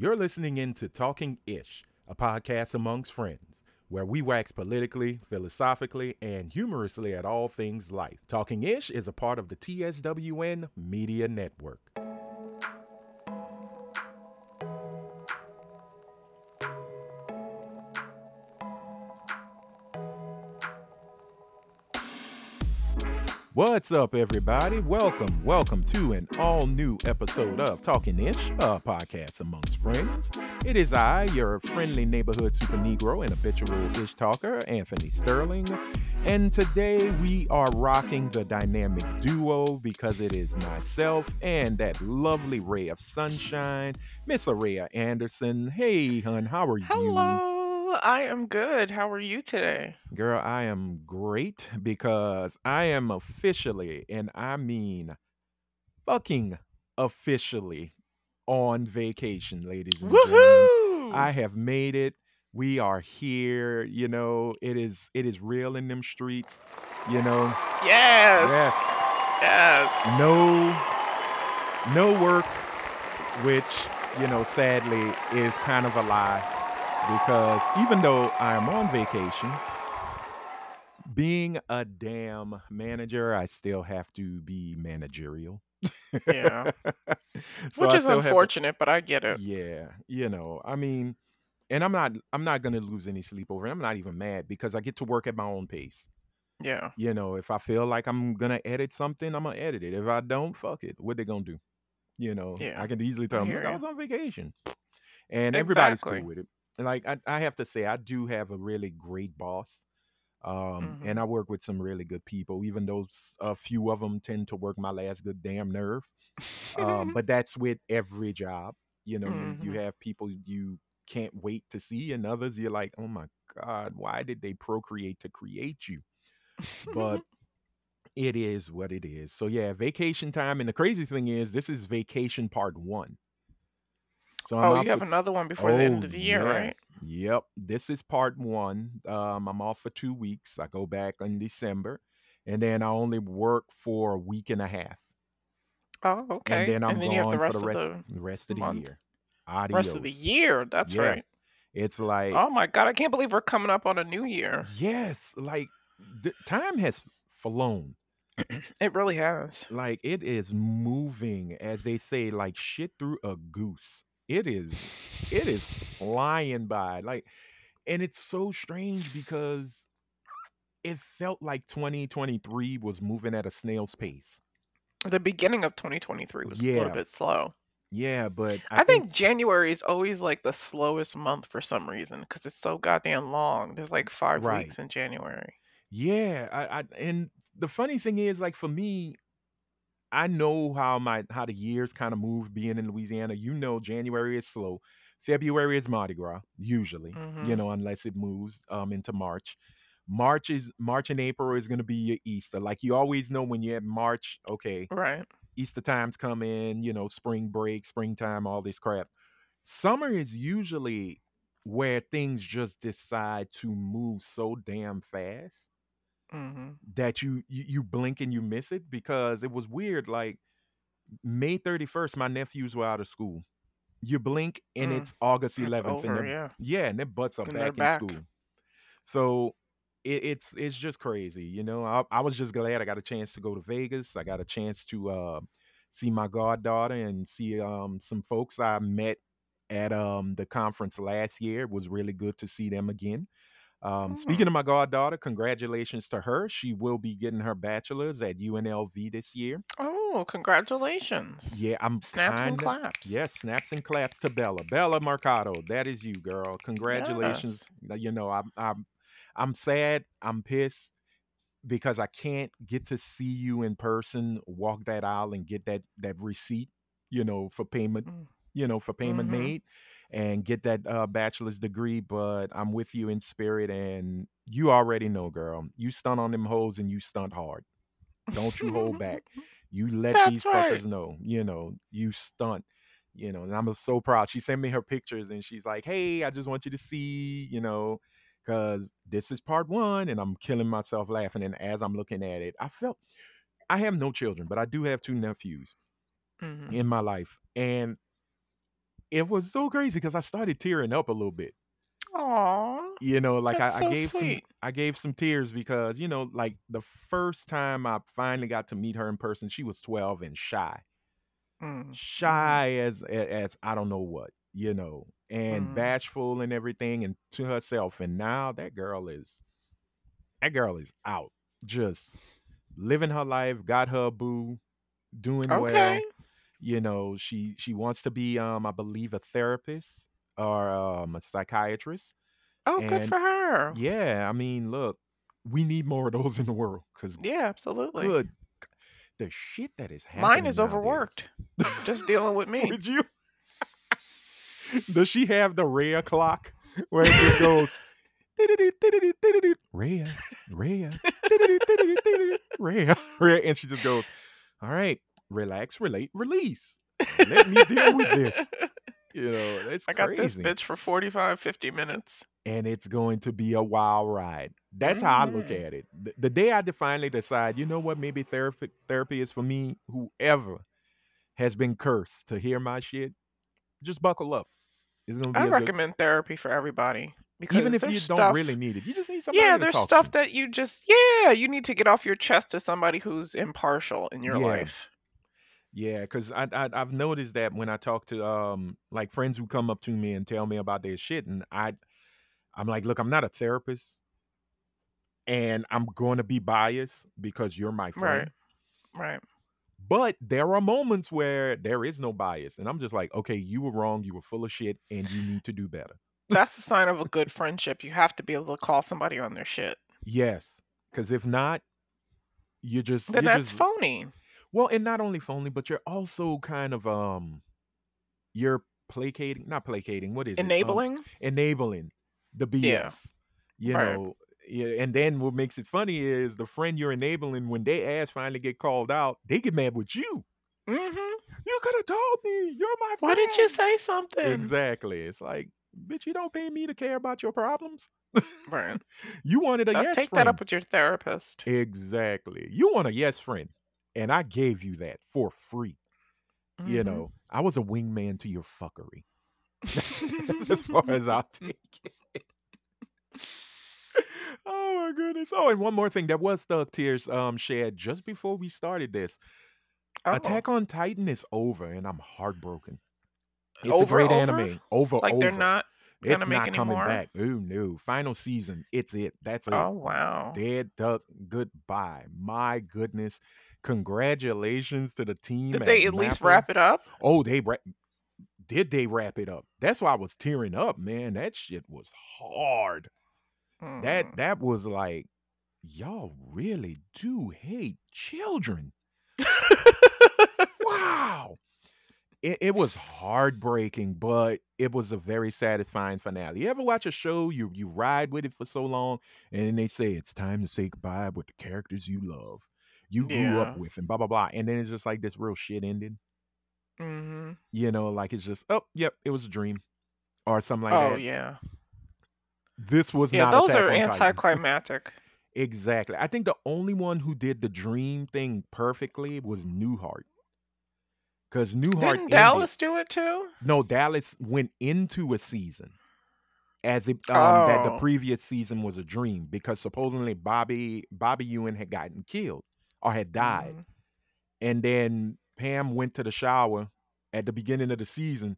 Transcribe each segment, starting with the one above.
You're listening in to Talking Ish, a podcast amongst friends, where we wax politically, philosophically, and humorously at all things life. Talking Ish is a part of the TSWN Media Network. What's up, everybody? Welcome, welcome to an all new episode of Talking Ish, a podcast amongst friends. It is I, your friendly neighborhood super Negro and habitual ish talker, Anthony Sterling. And today we are rocking the dynamic duo because it is myself and that lovely ray of sunshine, Miss Araya Anderson. Hey, hun, how are you? Hello, I am good. How are you today? Girl, I am great because I am officially, and I mean fucking officially, on vacation, ladies and gentlemen. Woohoo! I have made it. We are here. You know, it is it is real in them streets. You know, Yes. yes, Yes. no, no work, which you know, sadly, is kind of a lie because even though I am on vacation, being a damn manager, I still have to be managerial. Yeah. so Which I is have to, unfortunate, but I get it. yeah, you know, I mean, and I'm not, I'm not gonna lose any sleep over it. I'm not even mad because I get to work at my own pace. Yeah. You know, if I feel like I'm gonna edit something, I'm gonna edit it. If I don't, fuck it. What they gonna do? You know, Yeah. I can easily tell them, look, I was on vacation, and everybody's cool with it. And, Like I, I have to say, I do have a really great boss. Um, hmm and I work with some really good people, even though a few of them tend to work my last good damn nerve. Um, but that's with every job. You know, you you have people you can't wait to see, and others you're like, oh my god, why did they procreate to create you? But it is what it is. So yeah, vacation time, and the crazy thing is, this is vacation part one. So I'm oh, you have for another one before the oh end of the year, yeah, right? yep. This is part one. Um, I'm off for two weeks. I go back in December, and then I only work for a week and a half, Oh, okay. and then I'm And then have the for the rest of the the rest of the month, year. rest of the year. That's Yeah, right. it's like Oh my God, I can't believe we're coming up on a new year. yes, like the time has flown. It really has. Like it is moving, as they say, like shit through a goose. It is, it is flying by. Like, and it's so strange because it felt like 2023 was moving at a snail's pace. The beginning of 2023 was a little bit slow. yeah, but I I think think January is always like the slowest month for some reason because it's so goddamn long. There's like five right. weeks in January. Yeah, I, I and the funny thing is, like for me, I know how my how the years kind of move being in Louisiana. You know, January is slow. February is Mardi Gras, usually, you hmm know, unless it moves um into March. March is March and April is gonna be your Easter. Like you always know when you're at March, okay, Right. Easter times come in, you know, spring break, springtime, all this crap. Summer is usually where things just decide to move so damn fast hmm that you you, you blink and you miss it because it was weird. Like May 31st, my nephews were out of school. You blink and Mm. it's August 11th, and over. Yeah. yeah, and their butts are And back in back. school. So it, it's it's just crazy, you know. I, I was just glad I got a chance to go to Vegas. I got a chance to uh, see my goddaughter and see um some folks I met at um the conference last year. It was really good to see them again. Um, speaking Mm. of my goddaughter, congratulations to her. She will be getting her bachelor's at UNLV this year. Oh, congratulations. Yeah, I'm Snaps and kind of. claps. Yes, snaps and claps to Bella. Bella Mercado, that is you, girl. Congratulations. Yes. You know, I'm I'm I'm sad. I'm pissed because I can't get to see you in person, walk that aisle, and get that that receipt. You know, for payment. Mm. You know, for payment hmm made, and get that uh, bachelor's degree. But I'm with you in spirit, and you already know, girl. You stunt on them hoes, and you stunt hard. Don't you hold back. You let these That's right. fuckers know, you know, you stunt, you know, and I'm so proud. She sent me her pictures and she's like, hey, I just want you to see, you know, because this is part one and I'm killing myself laughing. And as I'm looking at it, I felt I have no children, but I do have two nephews hmm in my life. And it was so crazy because I started tearing up a little bit. Aw, You know, like I, I so gave some. I gave some tears because, you know, like the first time I finally got to meet her in person, she was 12 and shy. Mm, mhm, Shy as as I don't know what, you know, and mm. bashful and everything and to herself. And now that girl is that girl is out. Just living her life, got her boo, doing well. You know, she she wants to be um I believe a therapist or um a psychiatrist. Oh, good for her. yeah, I mean, look, we need more of those in the world because Yeah, absolutely. good, the shit that is happening Mine is nowadays. overworked. Just dealing with me. Would you? Does she have the Rhea clock where it just goes? Rhea, Rhea, Rhea, Rhea, and she just goes, "All right, relax, relate, release. Let me deal with this." You know, it's I got this bitch for 45, 50 minutes. and it's going to be a wild ride. That's how I look Mhm. at it. The, the day I finally decide, you know what, maybe therapy therapy is for me. Whoever has been cursed to hear my shit, just buckle up. It's gonna be I a good recommend therapy for everybody because even if you there's don't really need it. You just need somebody Yeah, there's stuff to. that you just yeah you need to get off your chest to somebody who's impartial in your Yeah. life. Yeah, because I, I I've noticed that when I talk to um like friends who come up to me and tell me about their shit, and I I'm like, look, I'm not a therapist, and I'm going to be biased because you're my Right. friend. Right. But there are moments where there is no bias, and I'm just like, okay, you were wrong, you were full of shit, and you need to do better. That's the sign of a good friendship. You have to be able to call somebody on their shit. Yes, because if not, you're just Then you that's just phony. Well, and not only phony, but you're also kind of um you're placating, not placating. What is it? Um, Enabling? enabling the Yeah. BS. You Right. know, yeah, and then what makes it funny is the friend you're enabling when they ass finally get called out, they get mad with you. Mm-hmm. You could have told me. You're my friend. Why didn't you say something? Exactly. It's like, bitch, you don't pay me to care about your problems. Right. you wanted a Let's yes take friend. that up with your therapist. Exactly. You want a yes friend. And I gave you that for free. You Mhm. know, I was a wingman to your fuckery. That's as far as I'll take it. Oh my goodness. Oh, and one more thing. that was Thug Tears um shared just before we started this. oh, Attack on Titan is over, and I'm heartbroken. It's a great over? anime. Over, Like they're over. not It's not coming more? back. Oh no. Final season. It's it. That's it. Oh wow. Dead duck. Goodbye. My goodness. Congratulations to the team. Did they at least wrap it up? Oh, they wrap. Did they wrap it up? That's why I was tearing up, man. That shit was hard. That Mm. that was like, y'all really do hate children. Wow. It, it was heartbreaking, but it was a very satisfying finale. You ever watch a show, you you ride with it for so long, and then they say it's time to say goodbye with the characters you love, you grew up with, and blah blah blah. And then it's just like this real shit ending. hmm You know, like it's just, oh, yep, it was a dream. Or something like oh that. Oh yeah. This was Yeah, not those Attack are anticlimactic. Exactly. I think the only one who did the dream thing perfectly was Newhart. Because Newhart Didn't ended. Dallas do it too? No, Dallas went into a season as it um that the Oh. previous season was a dream because supposedly Bobby Bobby Ewing had gotten killed or had died. Mhm. And then Pam went to the shower at the beginning of the season,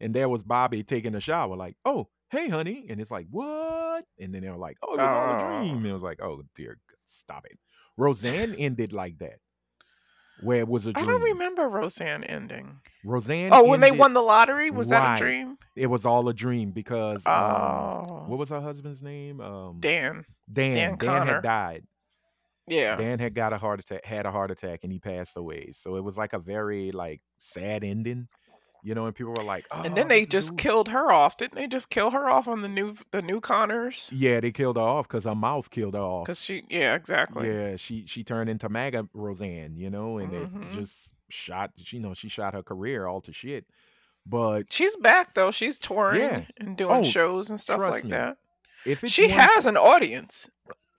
and there was Bobby taking a shower, like, oh, hey, honey. And it's like, what? And then they were like, oh, it was all a dream. Oh. And it was like, oh, dear, stop it. Roseanne ended like that, where it was a I don't remember Roseanne ending. Roseanne Oh, when they won the lottery, was that a dream? It was all a dream because, um, Oh, what was her husband's name? Um, Dan. Dan. Dan Dan had died. Yeah. Dan had got a heart attack, had a heart attack, and he passed away. So it was like a very like sad ending, you know. And people were like, "Oh, And then they just ooh." killed her off. Didn't they just kill her off on the new the new Conners? Yeah, they killed her off because her mouth killed her off. Because she, yeah, exactly. Yeah, she she turned into MAGA Roseanne, you know, and Mhm. it just shot. You know, she shot her career all to shit. But She's back though. She's touring Yeah. and doing Oh, shows and stuff like me. that. if She has an audience.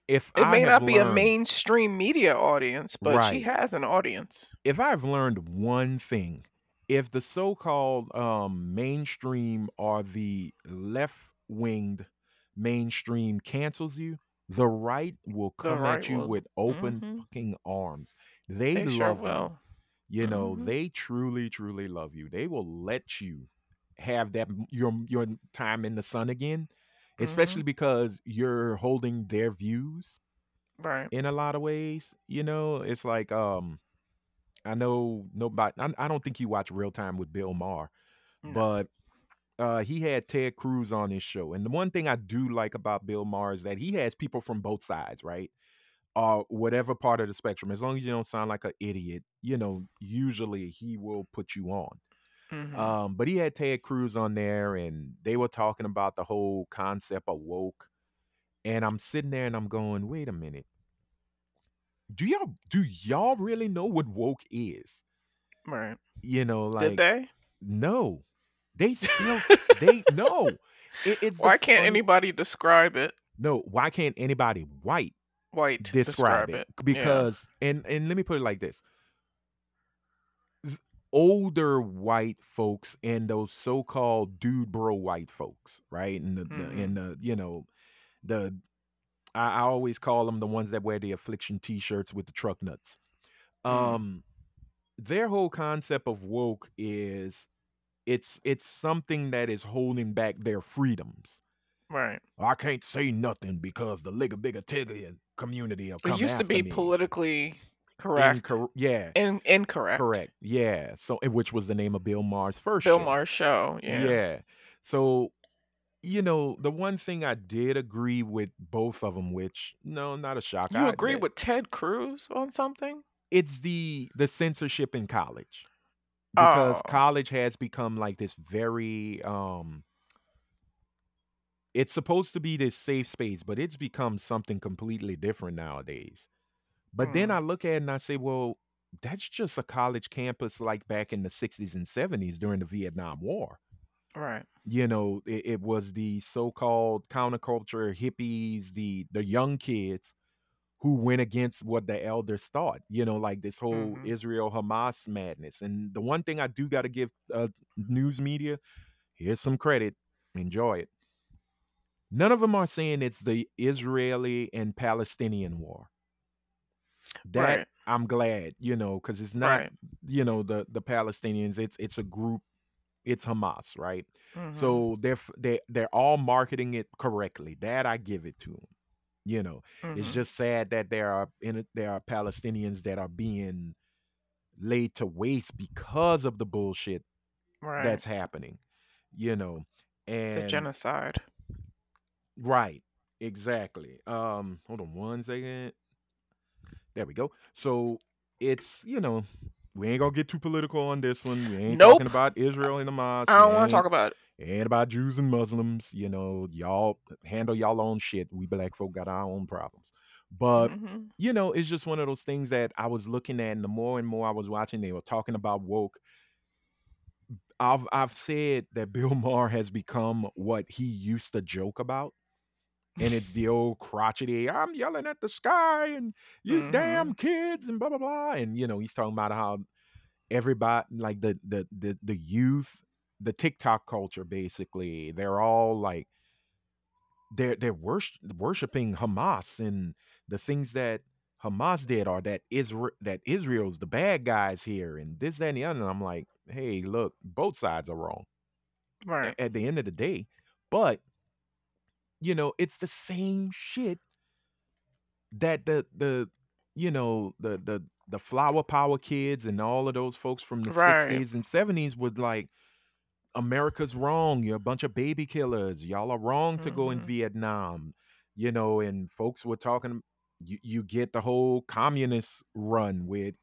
If It I may not be a mainstream media audience, but she has an audience. if I've learned one thing if the so-called um, mainstream or the left-winged mainstream cancels you, the right will come right at you will. with open Mhm. fucking arms. They, They sure love you. will. You know, Mhm. they truly, truly love you. They will let you have that your your time in the sun again, especially Mhm. because you're holding their views Right. in a lot of ways. You know, it's like um I know nobody I, I don't think you watch real time with Bill Maher, No. but uh he had Ted Cruz on his show. And the one thing I do like about Bill Maher is that he has people from both sides, right? Or whatever part of the spectrum. As long as you don't sound like an idiot, you know, usually he will put you on. Mhm. Um, but he had Ted Cruz on there and they were talking about the whole concept of woke. And I'm sitting there and I'm going, wait a minute. Do y'all do y'all really know what woke is? right. You know, Did like they? no. They still they no. It, it's Why can't funny- anybody describe it? no, why can't anybody white White describe, it? Yeah. Because and and let me put it like this. Older white folks and those so-called dude bro white folks, right? And the, the Mhm. and the you know the I, I always call them the ones that wear the affliction t-shirts with the truck nuts. Mm. Um their whole concept of woke is it's it's something that is holding back their freedoms. Right. I can't say nothing because the Ligga Bigga Tigga community will come It used to be me. politically correct. Incor- yeah, In, incorrect. correct. Yeah. So, which was the name of Bill Maher's first Bill show. Maher's show. Yeah. Yeah. So, you know, the one thing I did agree with both of them, which no, not a shock. You I- agree that- with Ted Cruz on something? it's the the censorship in college because Oh. college has become like this very um it's supposed to be this safe space but it's become something completely different nowadays but then Mm. i look at it and i say well that's just a college campus like back in the 60s and 70s during the vietnam war Right. you know it, it was the so-called counterculture hippies the the young kids who went against what the elders thought you know like this whole Mhm. israel hamas madness and the one thing i do got to give uh, news media here's some credit enjoy it none of them are saying it's the israeli and palestinian war that Right. i'm glad you know because it's not Right. you know the the palestinians it's it's a group it's hamas right Mhm. so they're they they're all marketing it correctly. That I give it to them. You know, it's Mhm. just sad that there are in there are Palestinians that are being laid to waste because of the bullshit right. that's happening. You know, and the genocide. right, exactly. Um, hold on one second. There we go. So it's you know. We ain't gonna get too political on this one. We ain't Nope. talking about Israel and the Hamas. I don't want to talk about it. Ain't about Jews and Muslims. You know, y'all handle y'all own shit. We black folk got our own problems. But Mhm. you know, it's just one of those things that I was looking at, and the more and more I was watching, they were talking about woke. I've I've said that Bill Maher has become what he used to joke about. And it's the old crotchety, I'm yelling at the sky and you damn mm-hmm. kids and blah blah blah. And you know, he's talking about how everybody like the the the the youth, the TikTok culture basically, they're all like they're they're worsh- worshiping Hamas and the things that Hamas did or that Israel that Israel's the bad guys here and this that and the other. And I'm like, hey, look, both sides are wrong Right. at the end of the day. But you know, it's the same shit that the the you know the the the flower power kids and all of those folks from the Right. 60s and 70s would like America's wrong. You're a bunch of baby killers. Y'all are wrong to go in Mhm. Vietnam. You know, and folks were talking you, you get the whole communist run with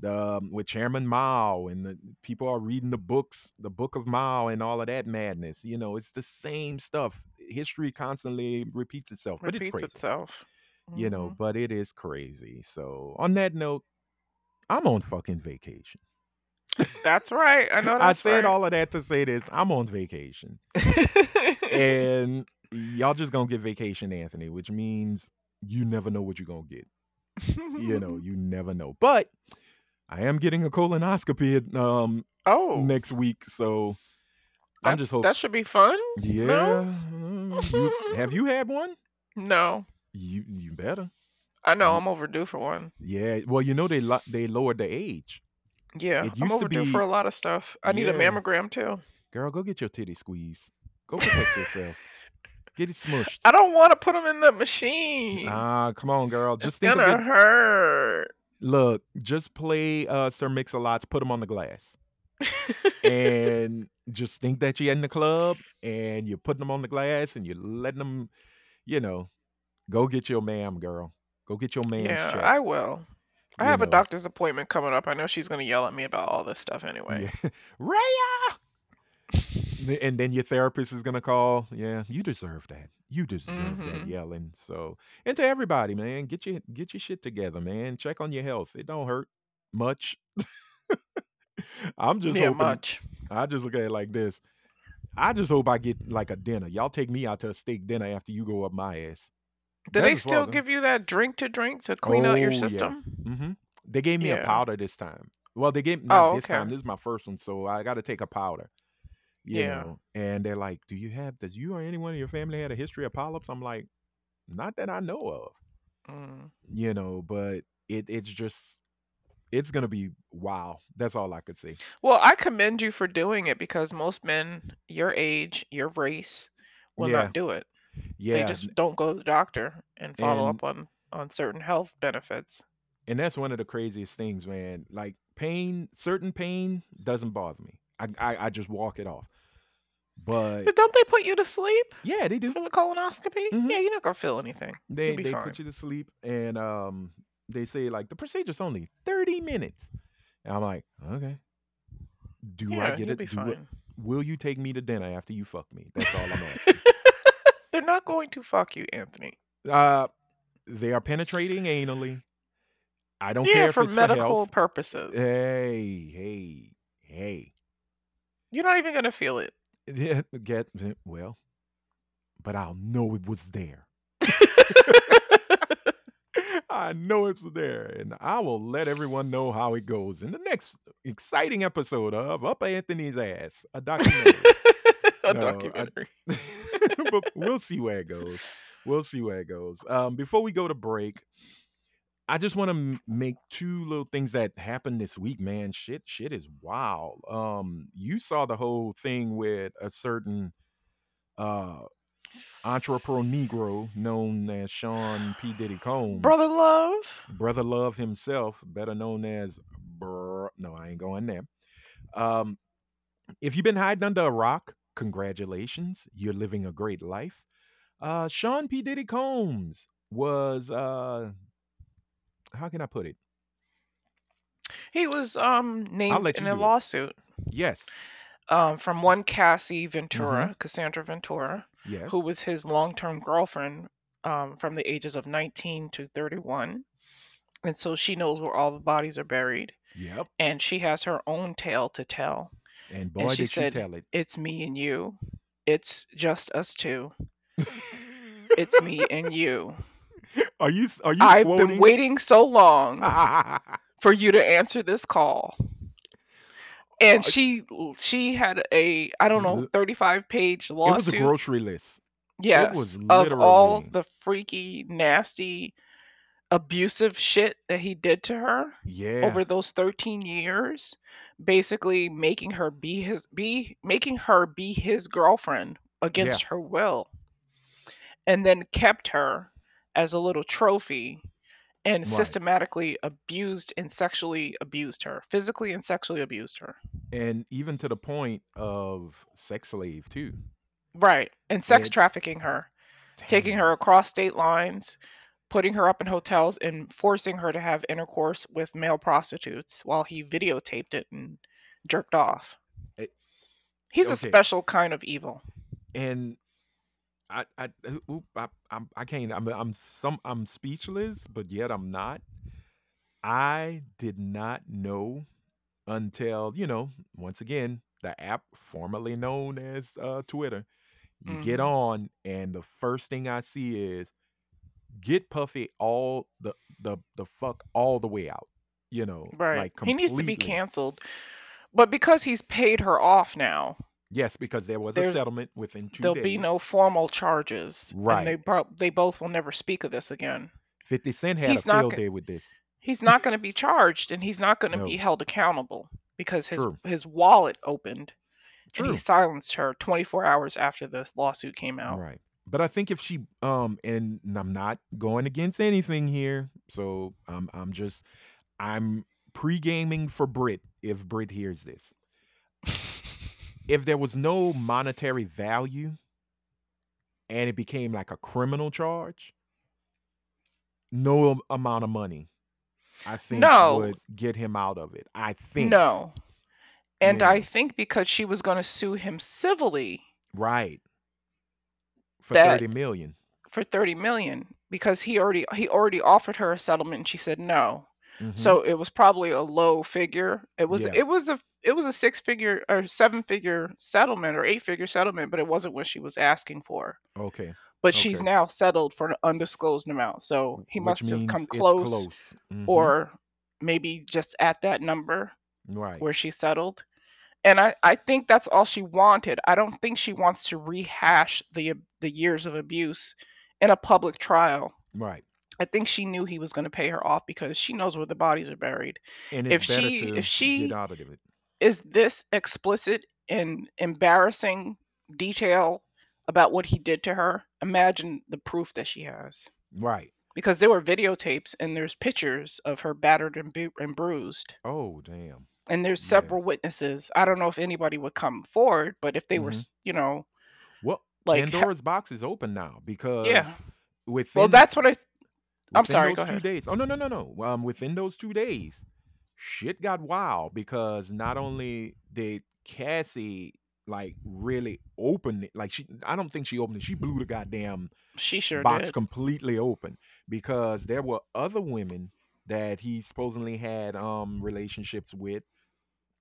the um, with Chairman Mao and the people are reading the books, the book of Mao and all of that madness. You know, it's the same stuff. History constantly repeats itself, but it's Repeats crazy. itself. You know, Mhm. but it is crazy. So on that note, I'm on fucking vacation. That's right. I know I said right. all of that to say this. I'm on vacation. and y'all just gonna get vacation Anthony, which means you never know what you're gonna get. You know, you never know. But I am getting a colonoscopy um Oh, next week, so I'm that's just hoping. that should be fun. Yeah. No? You, have you had one? No. You you better. I know I'm overdue for one. Yeah. Well, you know they lo- they lowered the age. Yeah, I'm overdue for a lot of stuff. I need a mammogram too. Girl, go get your titty squeezed. Go protect yourself. Get it smushed. I don't want to put them in the machine. Ah, come on, girl. it's Just think gonna of it. hurt. Look, just play uh Sir Mix-a-Lots, put them on the glass. and just think that you're in the club and you're putting them on the glass and you're letting them, you know, go get your ma'am, girl. Go get your man's yeah, check. I will. I you have a know. doctor's appointment coming up. I know she's gonna yell at me about all this stuff anyway. Yeah. Raya! Th- and then your therapist is gonna call. Yeah, you deserve that. You deserve that Mhm. yelling. So, and to everybody, man, get your get your shit together, man. Check on your health. It don't hurt much. I'm just yeah, hoping. much. I just look at it like this. I just hope I get like a dinner. Y'all take me out to a steak dinner after you go up my ass. Do they still give you that drink to drink to clean out your Oh, yeah. system? Mm-hmm. They gave me a powder this time. Well, they gave not Oh, this okay. time. This is my first one, so I got to take a powder. You Yeah. know, and they're like, "Do you have? Does you or anyone in your family had a history of polyps?" I'm like, "Not that I know of." Mm. You know, but it it's just it's gonna be wow. That's all I could see. Well, I commend you for doing it because most men your age, your race, will Yeah. not do it. Yeah, They just don't go to the doctor and follow And- up on on certain health benefits. and that's one of the craziest things, man. Like pain, certain pain doesn't bother me. I I, I just walk it off. But But don't they put you to sleep yeah, they do. for the colonoscopy? Mhm. Yeah, you're not gonna feel anything. They You'll be they fine. put you to sleep and um they say like the procedure's only 30 minutes. And I'm like, okay. Do yeah, I get it? Do. Will you take me to dinner after you fuck me? That's all I'm asking. They're not going to fuck you, Anthony. uh they are penetrating anally. I don't yeah, care if for medical for purposes. Hey, hey, hey. You're not even gonna feel it. Yeah, get well, but I'll know it was there. I know it's there, and I will let everyone know how it goes in the next exciting episode of Up Anthony's Ass, a documentary. A No, I- documentary. but we'll see where it goes. We'll see where it goes. Um, before we go to break, I just want to m- make two little things that happened this week, man. Shit, shit is wild. Um, you saw the whole thing with a certain uh entrepreneur Negro known as Sean P. Diddy Combs. Brother Love. Brother Love himself, better known as Brr. No, I ain't going there. Um, if you've been hiding under a rock, congratulations, you're living a great life. Uh, Sean P. Diddy Combs was uh, how can I put it? He was um named in a do it. lawsuit Yes, um from one Cassie Ventura, Cassandra Ventura, yes. who was his long-term girlfriend um from the ages of 19 to 31. And so she knows where all the bodies are buried Yep. and she has her own tale to tell. And boy, she did said- she tell it. It's me and you. It's just us two. It's me and you. Are you? Are you I've quoting? been waiting so long for you to answer this call. And she she had a I don't know 35 page long. it was a grocery list. yes, was of all the freaky nasty abusive shit that he did to her Yeah. over those 13 years basically making her be his be making her be his girlfriend against her will and then kept her as a little trophy and Right. systematically abused and sexually abused her physically and sexually abused her and even to the point of sex slave too. right and sex Yeah. trafficking her taking her across state lines putting her up in hotels and forcing her to have intercourse with male prostitutes while he videotaped it and jerked off Eh, he's a special kind of evil and I I oop, I I'm, I can't I'm I'm some I'm speechless, but yet I'm not. I did not know until you know once again the app formerly known as uh, Twitter. You get Mhm. on, and the first thing I see is get Puffy all the the the fuck all the way out. You know, Right. like He needs to be canceled. But because he's paid her off now, Yes, because there was a settlement within two there'll days. be no formal charges, and they Right. bro- they both will never speak of this again. 50 Cent had a He's not field day with this. he's not going to be charged, and he's not going to No. be held accountable because his True. his wallet opened, and he silenced her 24 hours after the lawsuit came out. Right. But I think if she um and I'm not going against anything here, so I'm I'm just I'm pre-gaming for Brit if Brit hears this. If there was no monetary value and it became like a criminal charge, no amount of money I think No. would get him out of it. I think. No. And Yeah. I think because she was going to sue him civilly Right. For That- 30 million. for 30 million because he already he already offered her a settlement and she said no. Mhm. So it was probably a low figure. It was Yeah. it was a it was a six figure or seven figure settlement or eight figure settlement, but it wasn't what she was asking for. okay. But she's Okay. now settled for an undisclosed amount. So he Which must have means come it's close, close. Mhm. or maybe just at that number right. where she settled. And I, I think that's all she wanted. I don't think she wants to rehash the ab- the years of abuse in a public trial. Right. I think she knew he was going to pay her off because she knows where the bodies are buried. And If she- if she- get out of it. Is this explicit and embarrassing detail about what he did to her? Imagine the proof that she has. Right. Because there were videotapes and there's pictures of her battered and, bu- and bruised. Oh, damn. And there's Yeah. several witnesses. I don't know if anybody would come forward, but if they were, Mhm. s- you know, Well, like, ha- Pandora's box is open now because yeah. within well, that's what I. I'm sorry, those two ahead. days. Oh no, no, no, no. Um, within those two days, shit got wild because not only did Cassie like really open it, like she, I don't think she opened it. She blew the goddamn She sure box did. completely open because there were other women that he supposedly had um relationships with.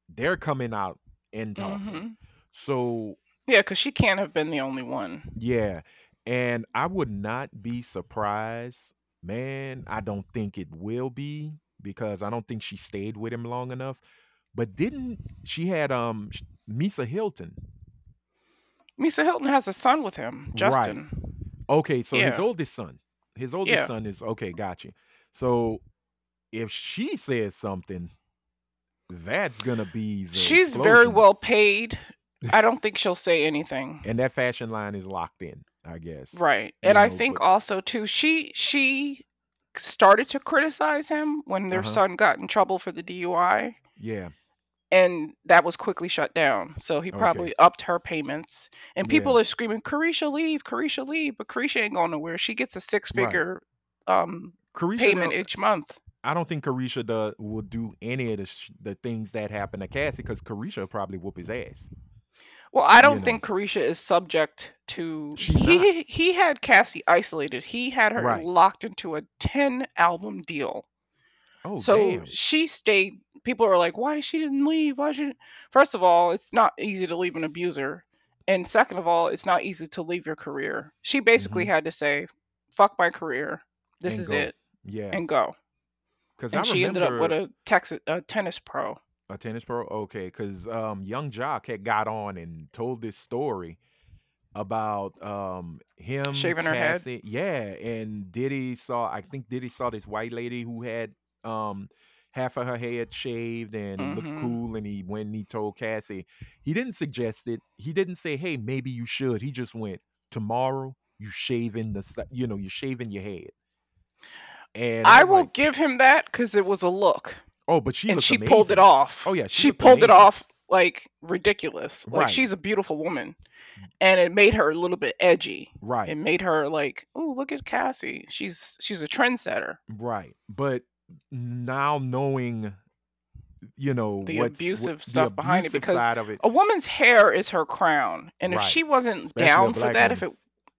They're coming out and talking. hmm So Yeah, because she can't have been the only one. Yeah. And I would not be surprised, man. I don't think it will be because I don't think she stayed with him long enough. But didn't she had um Misa Hilton? Misa Hilton has a son with him, Right. Justin. Okay, so his oldest son. His oldest Yeah. son is okay, gotcha. So if she says something, that's gonna be the She's very well paid. I don't think she'll say anything. and that fashion line is locked in, I guess. Right. And I think but- also too, she she started to criticize him when their Uh-huh. son got in trouble for the DUI. Yeah. And that was quickly shut down. So he Okay. probably upped her payments. And people Yeah. are screaming, Caresha, leave, Caresha, leave. But Caresha ain't going nowhere. She gets a six figure um Caresha payment each month. I don't think Caresha do, will do any of the sh- the things that happen to Cassie because Caresha probably whoop his ass. Well, I don't know. think Caresha is subject to. She's he he had Cassie isolated. He had her Right. locked into a ten album deal. Oh so damn! she stayed. People are like, "Why she didn't leave? Why she?" First of all, it's not easy to leave an abuser, and second of all, it's not easy to leave your career. She basically had to say, "Fuck my career. This Mm-hmm. And is go. it," Yeah, and go. because she remember ended up with a Texas a tennis pro. A tennis pro. Okay, because um, Yung Joc had got on and told this story about um him Shaving her head? Yeah, and Diddy saw. I think Diddy saw this white lady who had um half of her head shaved and Mhm. looked cool, and he went and he told Cassie. He didn't suggest it. He didn't say, "Hey, maybe you should." He just went tomorrow. You shaving the, you know, you're shaving your head. And I was will like, give him that because it was a look. Oh, but she and she pulled it off. Oh, yeah, she she, pulled it off like ridiculous. Like Right. she's a beautiful woman, and it made her a little bit edgy. Right. It made her like, oh, look at Cassie. She's she's a trendsetter. Right. But now knowing, you know, The what's, abusive what, the stuff behind it, because side of it. A woman's hair is her crown, and if she wasn't Especially down for that, if it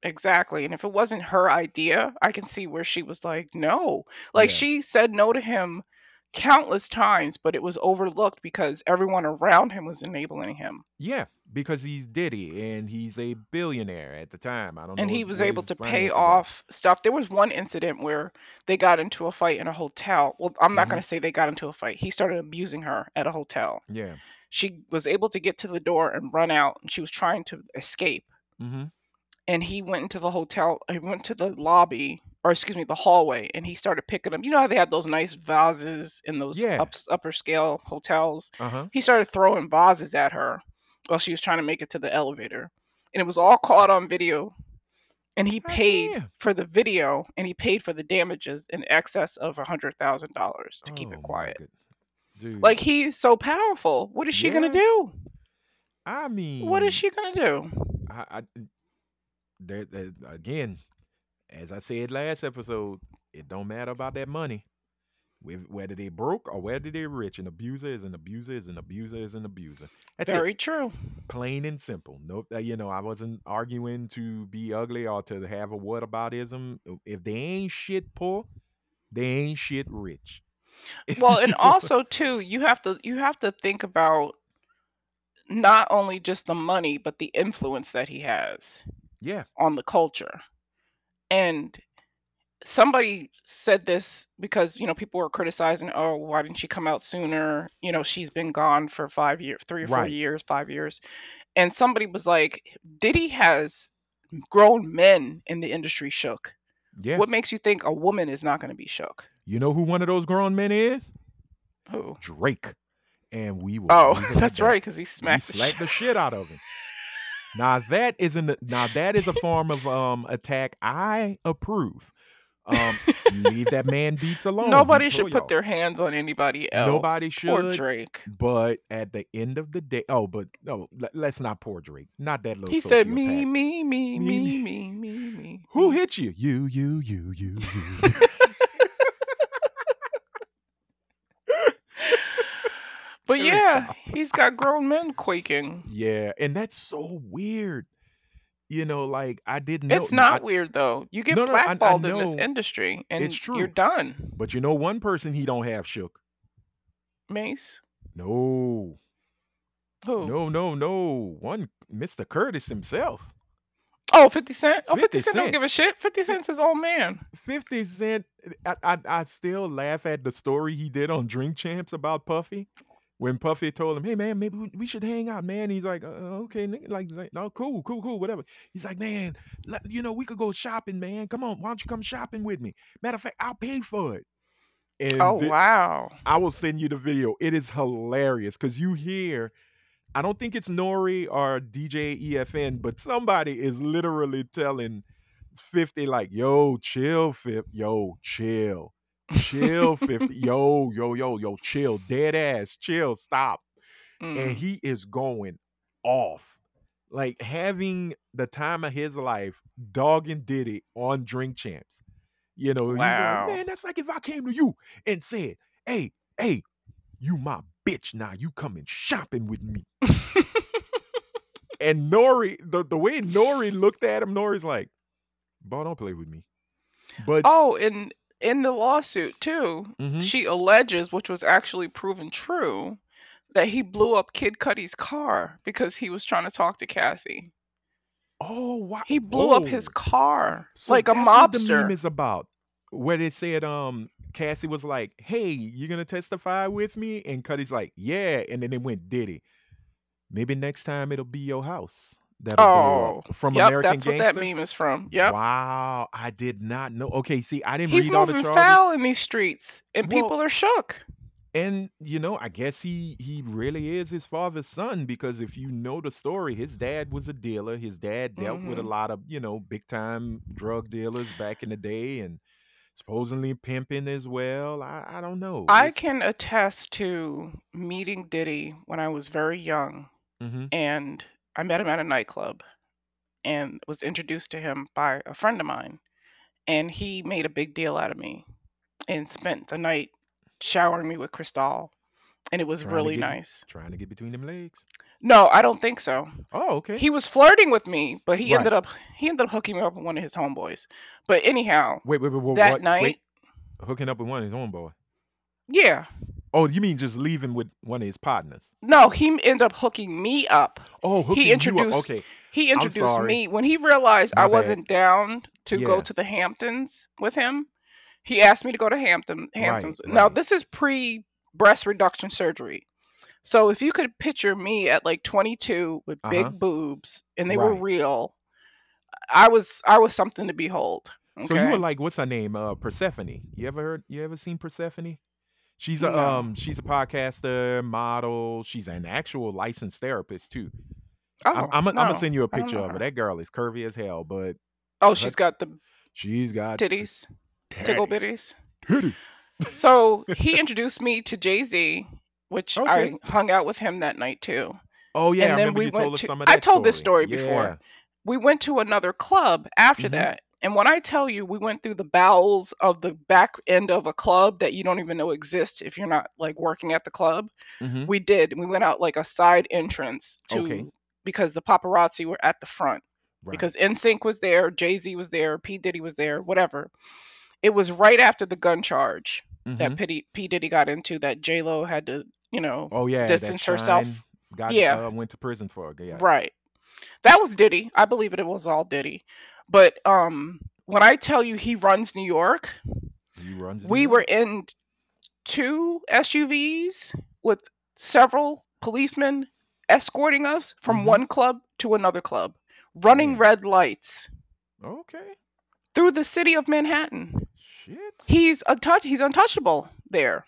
exactly, and if it wasn't her idea, I can see where she was like, no. Like Yeah. she said no to him countless times, but it was overlooked because everyone around him was enabling him. Yeah, because he's Diddy and he's a billionaire at the time. I don't And he was able to pay finances are. off stuff. There was one incident where they got into a fight in a hotel. Well, I'm not Mhm. going to say they got into a fight. He started abusing her at a hotel. Yeah. She was able to get to the door and run out, and she was trying to escape. Mm-hmm. and he went into the hotel he went to the lobby or excuse me the hallway and he started picking them you know how they had those nice vases in those Yeah. up, upper scale hotels? Uh-huh. he started throwing vases at her while she was trying to make it to the elevator and it was all caught on video and he paid for the video and he paid for the damages in excess of a hundred thousand dollars to keep Oh, it quiet. Dude. like he's so powerful. What is she gonna do? I mean what is she gonna do? I, I there, there again, as I said last episode, it don't matter about that money. Whether they broke or whether they're rich, an abuser is an abuser is an abuser is an abuser. That's very it. true Plain and simple. Nope. uh, You know, I wasn't arguing to be ugly or to have a whataboutism. If they ain't shit poor, they ain't shit rich. well and also too you have to you have to think about not only just the money but the influence that he has yeah, on the culture and somebody said this because you know people were criticizing oh why didn't she come out sooner you know she's been gone for five years three or four Right. years five years and somebody was like diddy has grown men in the industry shook yeah. what makes you think a woman is not going to be shook You know who one of those grown men is? who Drake. And we will. oh leave it at that's that. right because he smacked the slapped shit the shit out of him. Now that isn't now that is a form of um attack I approve. Um, leave that man beats alone. Nobody should put y'all. their hands on anybody else. Nobody should. Or. Drake. But at the end of the day, oh, but no, let, us not poor Drake. Not that little. He said, "Me, sociopath. me, me, Me, me, me. me, me, me." Who hit you? You, you, you, you, you. But yeah, he's got grown men quaking. yeah, and that's so weird. You know, like I didn't know. It's not I- weird though. You get No, no, I- I blackballed in this industry, and It's true. you're done. but you know, one person he don't have shook. Mase. No, Who? no, no, no. One, Mr. Curtis himself. Oh, 50 Cent. Oh, 50 50 Cent don't give a shit. 50 Cent's his old man. 50 Cent, I, I, I still laugh at the story he did on Drink Champs about Puffy. When Puffy told him, hey, man, maybe we- should hang out, man. He's like, uh, okay, nigga," like, like, no, cool, cool, cool, whatever. He's like, man, let, you know, we could go shopping, man. Come on, why don't you come shopping with me? Matter of fact, I'll pay for it. And Oh thi- wow. I will send you the video. It is hilarious because you hear, I don't think it's Nori or DJ EFN, but somebody is literally telling 50, like, yo, chill, Fif, yo, chill, chill, 50, yo, yo, yo, yo, chill, dead ass, chill, stop. And Mm. he is going off. Like having the time of his life, dogging Diddy on Drink Champs. You know, he's Wow. like, man, that's like if I came to you and said, hey, hey, you my bitch now, you coming shopping with me. and Nori, the, the way Nori looked at him, Nori's like, boy, don't play with me. But Oh, and in the lawsuit too, Mhm. she alleges, which was actually proven true, that he blew up Kid Cudi's car because he was trying to talk to Cassie. oh, wow. He blew up his car So like a what the meme mobster. is about. Where they said, um, Cassie was like, "Hey, you're gonna testify with me?" And Cudi's like, "Yeah." And then they went Diddy. Maybe next time it'll be your house. That'll Oh, from yep, American that's what that meme is from. Yep. Wow, I did not know. Okay, see, I didn't He's read all the charges. foul in these streets, and Well- people are shook. And you know, I guess he he really is his father's son because if you know the story, his dad was a dealer. His dad dealt with a Mhm. lot of you know big time drug dealers back in the day, and supposedly pimping as well. I I don't know. I It's- can attest to meeting Diddy when I was very young, mm-hmm. and I met him at a nightclub and was introduced to him by a friend of mine. And he made a big deal out of me and spent the night showering me with Cristal. And it was Trying really get- nice. trying to get between them legs. No, I don't think so. Oh, okay. He was flirting with me, but he Right. ended up he ended up hooking me up with one of his homeboys. But anyhow, wait, wait, wait, wait that what? night Wait, hooking up with one of his own boy. Yeah. Oh, you mean just leaving with one of his partners? No, he ended up hooking me up. Oh, hooking He you up. introduced Okay, he introduced me when he realized My I bad. wasn't down to Yeah. go to the Hamptons with him. He asked me to go to Hampton Hamptons. Now right. this is pre breast reduction surgery. So if you could picture me at like 22 with Uh-huh. big boobs and they were real, I was I was something to behold. So you were like, what's her name? Uh, Persephone. You ever heard? You ever seen Persephone? She's a No. um, she's a podcaster, model. She's an actual licensed therapist too. Oh, I'm I'm, no, gonna send you a picture of her. That girl is curvy as hell, but Oh, her she's got the she's got titties, tickle titties. bitties. Titties. So he introduced me to Jay Z, which Okay. I hung out with him that night too. Oh yeah, I and then remember we you went told us to. some of I told this story. story before. We went to another club after Mhm. that, and when I tell you, we went through the bowels of the back end of a club that you don't even know exists if you're not like working at the club. Mm-hmm. We did. We went out like a side entrance to Okay. because the paparazzi were at the front Right. because NSYNC was there, Jay Z was there, P Diddy was there, whatever. It was right after the gun charge that Mhm. P, P Diddy got into that J Lo had to, you know, Oh yeah, distance herself. Got Yeah. uh, went to prison for. Yeah. Right. That was Diddy. I believe it, it was all Diddy. But um when I tell you he runs New York, He runs. New we York. were in two SUVs with several policemen escorting us from Mhm. one club to another club, running Yeah. red lights Okay. through the city of Manhattan. Shit. He's untouch he's untouchable there.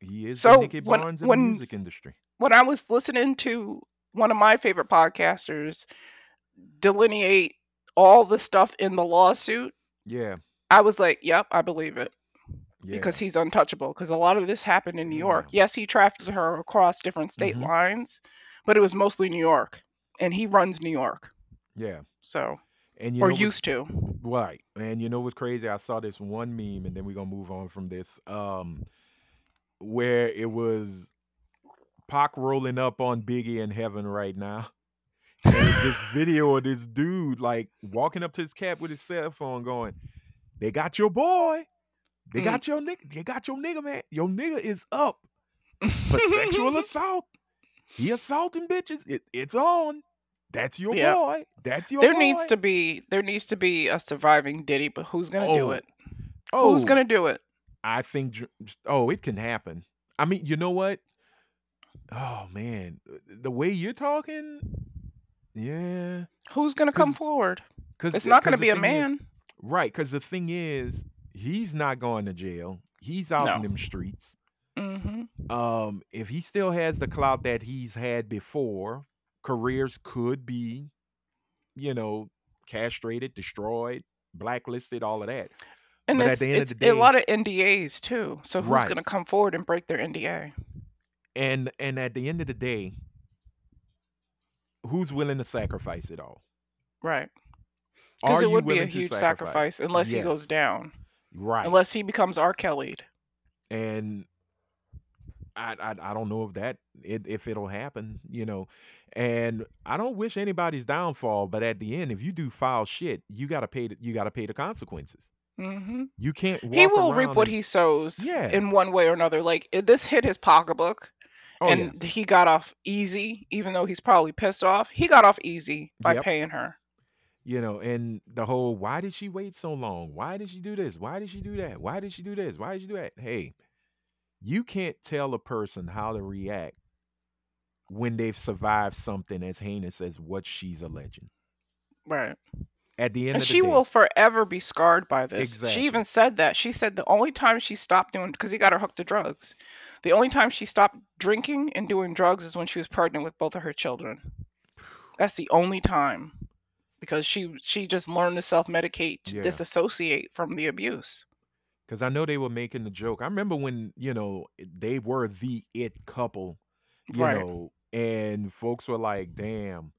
He is So, Nicky when- Barnes of when- the music industry. When I was listening to one of my favorite podcasters delineate all the stuff in the lawsuit, Yeah. I was like, "Yep, I believe it." Yeah. because he's untouchable. Because a lot of this happened in New York. Damn. Yes, he trafficked her across different state Mhm. lines, but it was mostly New York, and he runs New York, yeah. so And you or used to. Right. And you know what's crazy? I saw this one meme and then we're gonna move on from this. Um where it was Pac rolling up on Biggie in heaven right now. This video of this dude like walking up to his cab with his cell phone going, They got your boy. They Mm. got your nigga. They got your nigga, man. Your nigga is up for sexual assault. He assaulting bitches. It, it's on. That's your Yep. boy. That's your there boy. needs to be there needs to be a surviving Diddy, but who's gonna do Oh. it? oh, Who's gonna do it? I think. Oh, it can happen. I mean, you know what? Oh man, the way you're talking, yeah. Who's gonna come forward? Because It's not gonna be a man. right? Because the thing is, he's not going to jail. He's out in No. them streets. hmm Um, if he still has the clout that he's had before, careers could be, you know, castrated, destroyed, blacklisted, all of that. And But at it's, the end of it's the a lot of NDAs too. So who's Right. gonna come forward and break their NDA? And and at the end of the day, who's willing to sacrifice it all? Right. Because it would be a huge sacrifice unless he goes down. Right. Unless he becomes R. Kelly. and I, I I don't know if that it, if it'll happen, you know. And I don't wish anybody's downfall, but at the end, if you do foul shit, you gotta pay the, you gotta pay the consequences. hmm You can't. Walk He will reap around what and- he sows Yeah. in one way or another. Like it, this hit his pocketbook, Oh yeah. and he got off easy, even though he's probably pissed off. He got off easy by Yep. paying her. You know, and the whole why did she wait so long? Why did she do this? Why did she do that? Why did she do this? Why did she do that? Hey, you can't tell a person how to react when they've survived something as heinous as what she's alleging. Right. At the end And of the she day, will forever be scarred by this. Exactly. She even said that. She said the only time she stopped doing because he got her hooked to drugs. The only time she stopped drinking and doing drugs is when she was pregnant with both of her children. That's the only time. Because she she just learned to self medicate to Yeah. disassociate from the abuse. because I know they were making the joke. I remember when you know they were the it couple, you Right. know, and folks were like, "Damn,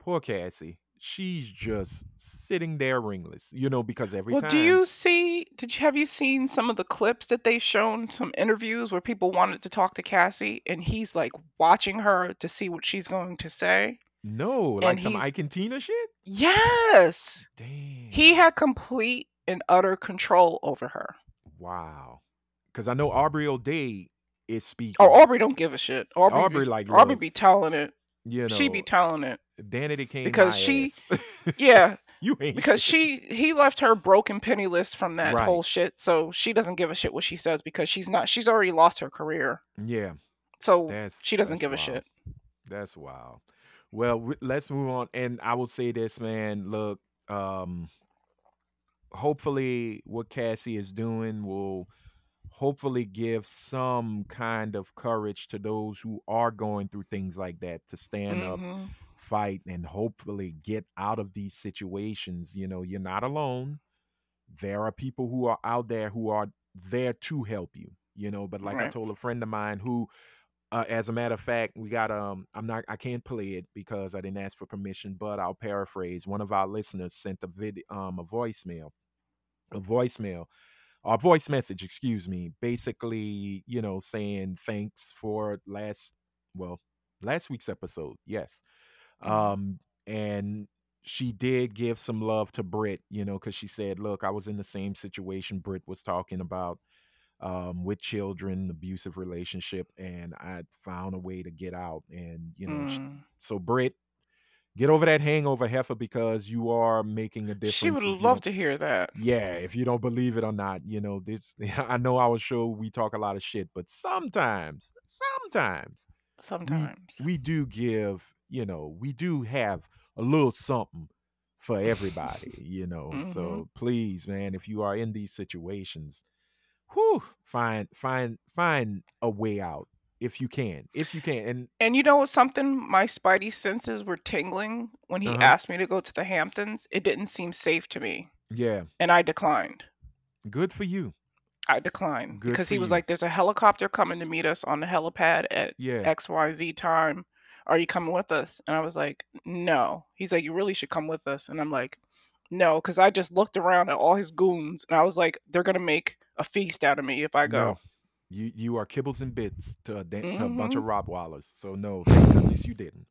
poor Cassie, she's just sitting there ringless," you know, because every Well, time. do you see? Did you have you seen some of the clips that they've shown? Some interviews where people wanted to talk to Cassie, and he's like watching her to see what she's going to say. No, like and some Ike and Tina shit. Yes, Damn. he had complete and utter control over her. Wow. because I know Aubrey O'Day is oh, speaking. Oh, Aubrey don't give a shit. Aubrey, Aubrey be, like Aubrey look, be telling it. you know She be telling it Danity Kane because she-. Yeah, you ain't because she he left her broken penniless from that Right. whole shit. So she doesn't give a shit what she says because she's not. She's already lost her career. yeah So that's she doesn't give a shit. That's wild. Well, w- let's move on. And I will say this, man. Look, um, hopefully, what Cassie is doing will hopefully give some kind of courage to those who are going through things like that to stand up, Mhm. Fight, and hopefully get out of these situations. You know, you're not alone. There are people who are out there who are there to help you. You know, but like I told a friend of mine who uh, as a matter of fact, we got um I'm not I can't play it because I didn't ask for permission, but I'll paraphrase. One of our listeners sent a video, um a voicemail. A voicemail a voice message, excuse me, basically, you know, saying thanks for last well, last week's episode. Yes. Mhm. Um and she did give some love to Britt, you know, because she said, Look, I was in the same situation Britt was talking about um, with children, abusive relationship, and I found a way to get out. And you know, sh- Mm. so Brit, get over that hangover, heifer, because you are making a difference. She would if you love don't- to hear that. Yeah, if you don't believe it or not, you know this. I know our show we talk a lot of shit, but sometimes, sometimes Sometimes. we do give. You know, we do have a little something for everybody. You know, so Mhm. please, man, if you are in these situations, whew, find find find a way out if you can, if you can. And And you know? Something my spidey senses were tingling when he Uh-huh. asked me to go to the Hamptons. It didn't seem safe to me, yeah, and I declined. good for you. I declined Good because he was you. like, "There's a helicopter coming to meet us on the helipad at Yeah, X Y Z time. Are you coming with us?" And I was like, "No." He's like, "You really should come with us," and I'm like, "No," because I just looked around at all his goons, and I was like, "They're gonna make a feast out of me if I go." no, you you are kibbles and bits to a, da- to a bunch of Mm-hmm. Rottweilers. So no, at least you didn't.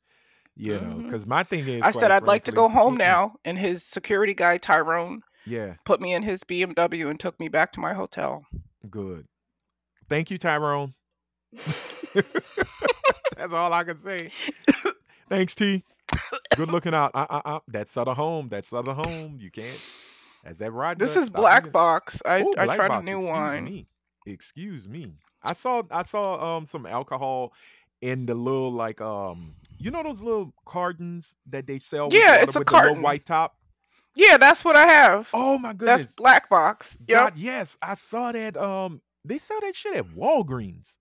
You know, Mhm. because my thing is, I said I'd like to go home now, and his security guy Tyrone Yeah, put me in his BMW and took me back to my hotel. good. Thank you, Tyrone. That's all I can say. Thanks, T. Good looking out. Uh, uh, uh. That's other home. That's other home. You can't. That's that right. This is Black looking- Box. I Ooh, I Black tried Box, a new excuse wine. Me. Excuse me. I saw I saw um some alcohol in the little like um you know those little cartons that they sell Yeah, water it's a with the little carton. white top. Yeah, that's what I have. Oh my goodness. that's Black Box. Yep. God, yes, I saw that. Um, they sell that shit at Walgreens.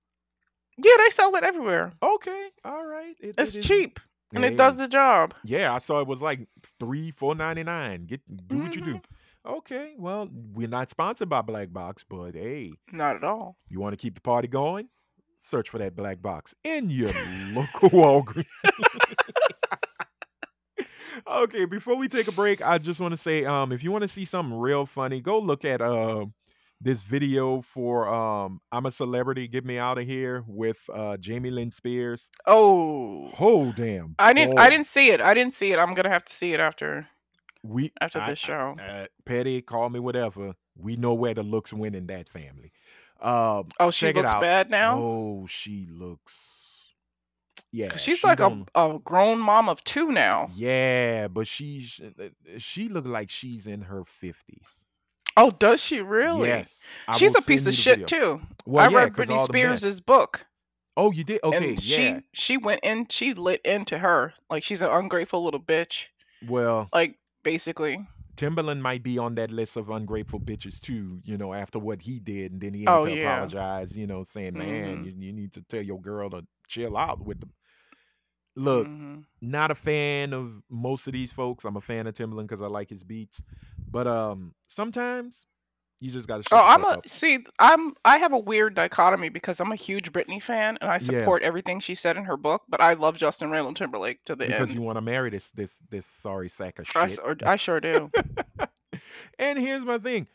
Yeah, they sell it everywhere. Okay, all right. It, It's it is- cheap and it does the job. Yeah, I saw it was like three, four ninety nine. Get do what you do. Mm-hmm. Okay, well, we're not sponsored by Black Box, but hey, Not at all. you want to keep the party going? Search for that Black Box in your local Walgreens. okay, before we take a break, I just want to say, um, if you want to see something real funny, go look at uh, this video for um, "I'm a Celebrity, Get Me Out of Here" with uh, Jamie Lynn Spears. Oh, Oh damn! I didn't. boy. I didn't see it. I didn't see it. I'm gonna have to see it after We after I- this show. uh, Petty, call me whatever. We know where the looks win in that family. Um, oh, she looks bad now. Oh, she looks. yeah, she's she like a, a grown mom of two now. Yeah, but she's uh, she look like she's in her fifties. Oh, does she really? Yes, I She's a piece of shit video. too. Well, I yeah, read Britney. Spears' book. Oh, you did? Okay, and yeah. she she went in. She lit into her like she's an ungrateful little bitch. Well, Like basically. Timbaland might be on that list of ungrateful bitches too. You know, after what he did, and then he had Oh, to yeah. apologize. You know, saying, "Man, Mhm. you, you need to tell your girl to chill out with the." Look, mhm. not a fan of most of these folks. I'm a fan of Timbaland because I like his beats, but um, sometimes you just got to. Oh, I'm a see. I'm I have a weird dichotomy because I'm a huge Britney fan and I Yeah. support everything she said in her book, but I love Justin Randall Timberlake to the because end. you want to marry this this this sorry sack of I, shit. or- I sure do. and here's my thing.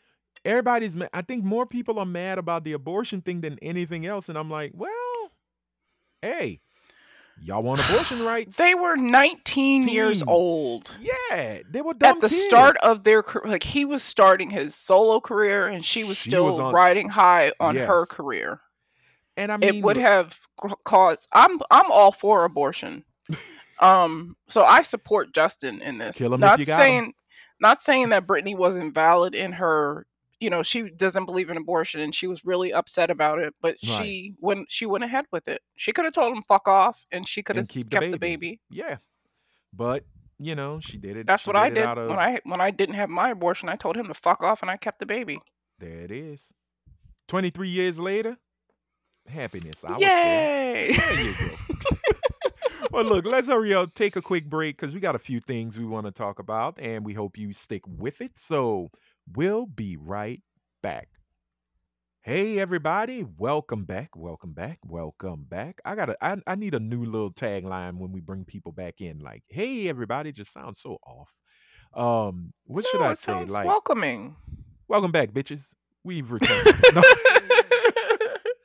Everybody's ma- I think more people are mad about the abortion thing than anything else and I'm like, well, hey, y'all want abortion rights? They were 19 years old yeah, they were dumb at the kids. start of their car- like he was starting his solo career and she was She still was on- riding high on her career. and I mean, it would have caused I'm I'm all for abortion. um so I support Justin in this. Kill if not you got saying not saying that Britney wasn't valid in her you know, she doesn't believe in abortion and she was really upset about it, but Right. she went she went ahead with it. She could have told him fuck off and she could have keep the kept the baby. baby. yeah, but you know, she did it. That's what I did of- when I when I didn't have my abortion. I told him to fuck off and I kept the baby. There it is. Twenty three years later, happiness. I would say. Yay! There you go. well, look, let's hurry up, take a quick break because we got a few things we want to talk about, and we hope you stick with it. So we'll be right back. Hey everybody, welcome back, welcome back, welcome back. I gotta I, I need a new little tagline when we bring people back in. Like, hey everybody, just sounds so off. Um, what should No, I it say? sounds Like, welcoming. welcome back, bitches. We've returned. No.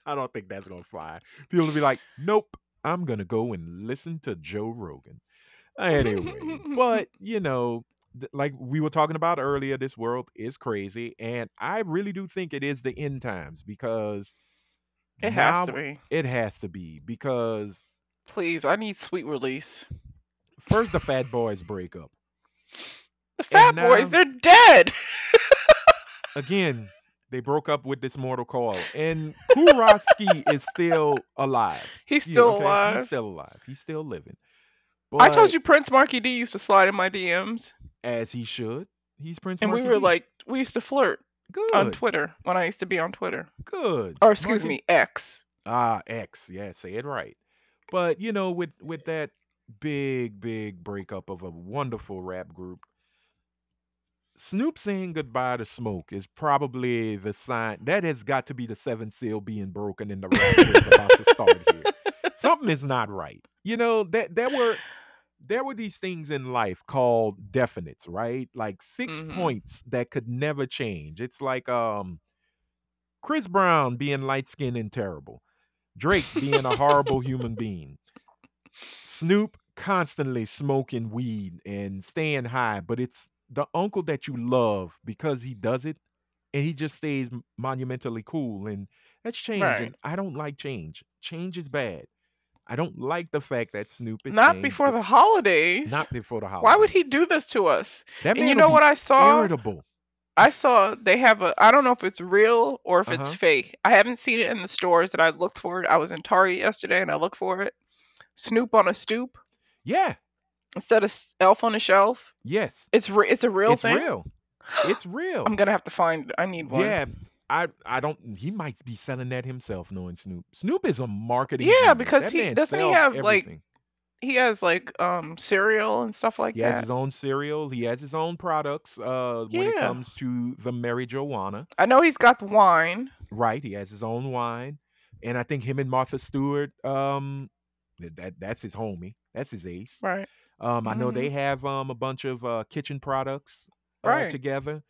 I don't think that's gonna fly. People will be like, "Nope, I'm gonna go and listen to Joe Rogan." Anyway, but you know, th- like we were talking about earlier, this world is crazy, and I really do think it is the end times because it has to be. It has to be because Please, I need sweet release. first the Fat Boys break up. The Fat now- Boys, they're dead. Again, they broke up with this mortal coil, and Kool Rock-Ski is still alive. He's still okay? alive. He's still alive. He's still living. I told you Prince Markie Dee used to slide in my DMs, as he should. He's Prince and we were D. like, we used to flirt good, on Twitter when I used to be on Twitter, good. or excuse Marky- me, X. Ah, X. Yeah, say it right. But you know, with with that big, big breakup of a wonderful rap group, Snoop saying goodbye to Smoke is probably the sign that has got to be the seventh seal being broken in the rap is about to start here. Something is not right. You know that that were there were these things in life called definites, right? Like fixed Mhm. points that could never change. It's like um Chris Brown being light skinned and terrible. Drake being a horrible human being. Snoop constantly smoking weed and staying high, but it's the uncle that you love because he does it and he just stays monumentally cool. And that's change. Right. And I don't like change. Change is bad. I don't like the fact that Snoop is Not before the holidays. not before the holidays. Why would he do this to us? That And you know what I saw? Irritable. I saw they have a. I don't know if it's real or if Uh-huh. it's fake. I haven't seen it in the stores that I looked for it. I was in Target yesterday and I looked for it. Snoop on a stoop Yeah. instead of Elf on a shelf. Yes. It's re- it's a real it's thing. real. It's real. I'm gonna have to find. I need one. Yeah, I I don't. He might be selling that himself, knowing Snoop. Snoop is a marketing. Yeah, genius. because That he- man doesn't he sells have, like, everything. He has like um cereal and stuff like that. He has that. his own cereal. He has his own products. Uh, when it Yeah. comes to the Mary Joanna, I know he's got wine. right? He has his own wine, and I think him and Martha Stewart. Um, th- that that's his homie. That's his ace. Right. Um, I know they have um a bunch of uh, kitchen products uh, Right. together.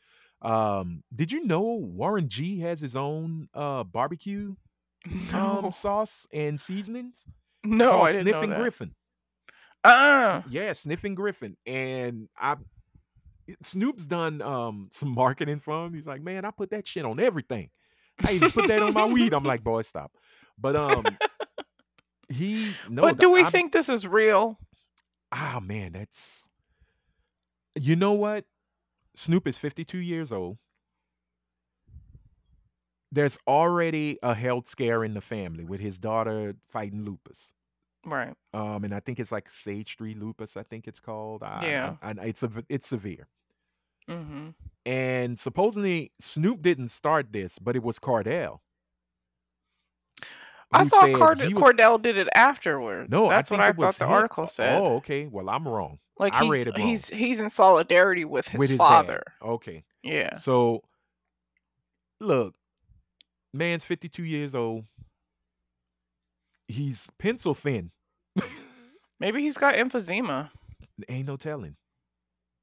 Um, did you know Warren G has his own uh barbecue No. um sauce and seasonings no, I didn't Sniffing know that. Griffin. Uh. Yeah, Sniffing Griffin, and I. Snoop's done um some marketing for him. He's like, man, I put that shit on everything. I even put that on my weed. I'm like, boy, stop. But um, he no. but do we I'm- think this is real? Ah, man, that's. You know what? Snoop is 52 years old. There's already a health scare in the family with his daughter fighting lupus. Right. Um, and I think it's like stage three lupus. I think it's called. I, I- Yeah. I- it's a it's severe. Mm-hmm. And supposedly Snoop didn't start this, but it was Cordell. I thought Cord- was- Cordell did it afterwards. No, that's I what I thought the him. article said. Oh, okay. Well, I'm wrong. like I he's read it wrong. he's he's in solidarity with his with his father. dad. Okay. Yeah. So, look, man's 52 years old. He's pencil thin. Maybe he's got emphysema. Ain't no telling.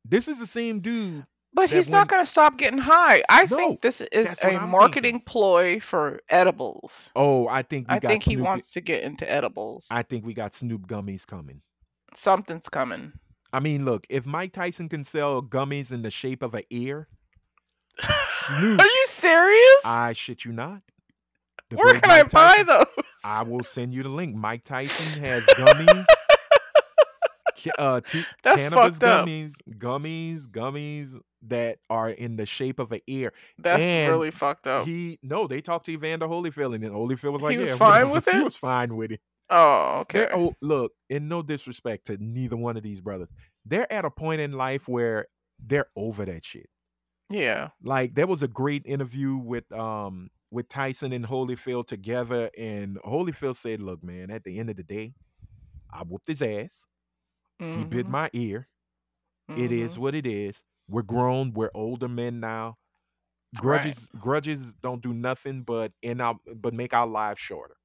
This is the same dude But he's not going to stop getting high. I No, think this is a I'm marketing ploy for edibles. Oh, I think we I got think he Snoop. wants to get into edibles. I think we got Snoop gummies coming. Something's coming. I mean, look, if Mike Tyson can sell gummies in the shape of an ear, Snoop, Are you serious? I shit you not. The Where can I Mike buy Tyson- those? I will send you the link. Mike Tyson has gummies. Uh, t- That's cannabis fucked up. gummies, gummies, gummies that are in the shape of an ear. That's and really fucked up. He no, they talked to Evander Holyfield, and then Holyfield was like, He was "Yeah, fine whatever." with it? He was fine with it. oh, okay. They're, oh, look, in no disrespect to neither one of these brothers, they're at a point in life where they're over that shit. yeah. Like there was a great interview with um with Tyson and Holyfield together, and Holyfield said, "Look, man, at the end of the day, I whooped his ass. He bit Mhm, my ear. It is mhm. what it is. We're grown. We're older men now. Right. Grudges, grudges don't do nothing but in our but make our lives shorter.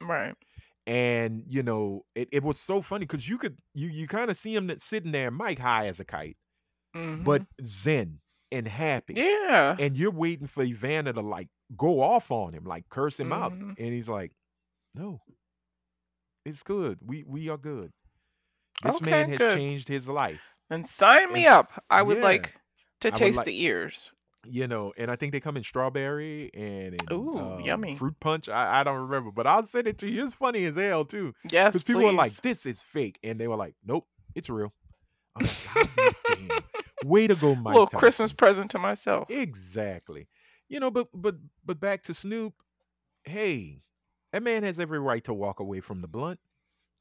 Right. And you know, it, it was so funny because you could you you kind of see him that sitting there, Mike high as a kite, but zen and happy. Yeah. And you're waiting for Evander to like go off on him, like curse him out. Mhm. And he's like, No, it's good. We we are good. This Okay, man has good. changed his life. And sign me and- up. I would yeah, like to taste like- the ears. You know, and I think they come in strawberry and in Ooh, um, yummy. fruit punch. I, I don't remember, but I'll send it to you. It's funny as hell too. Yes, Because people were like, "This is fake," and they were like, "Nope, it's real." I'm like, God damn. Way to go, Mike. little Christmas present to myself. Exactly. You know, but but but back to Snoop. Hey, that man has every right to walk away from the blunt,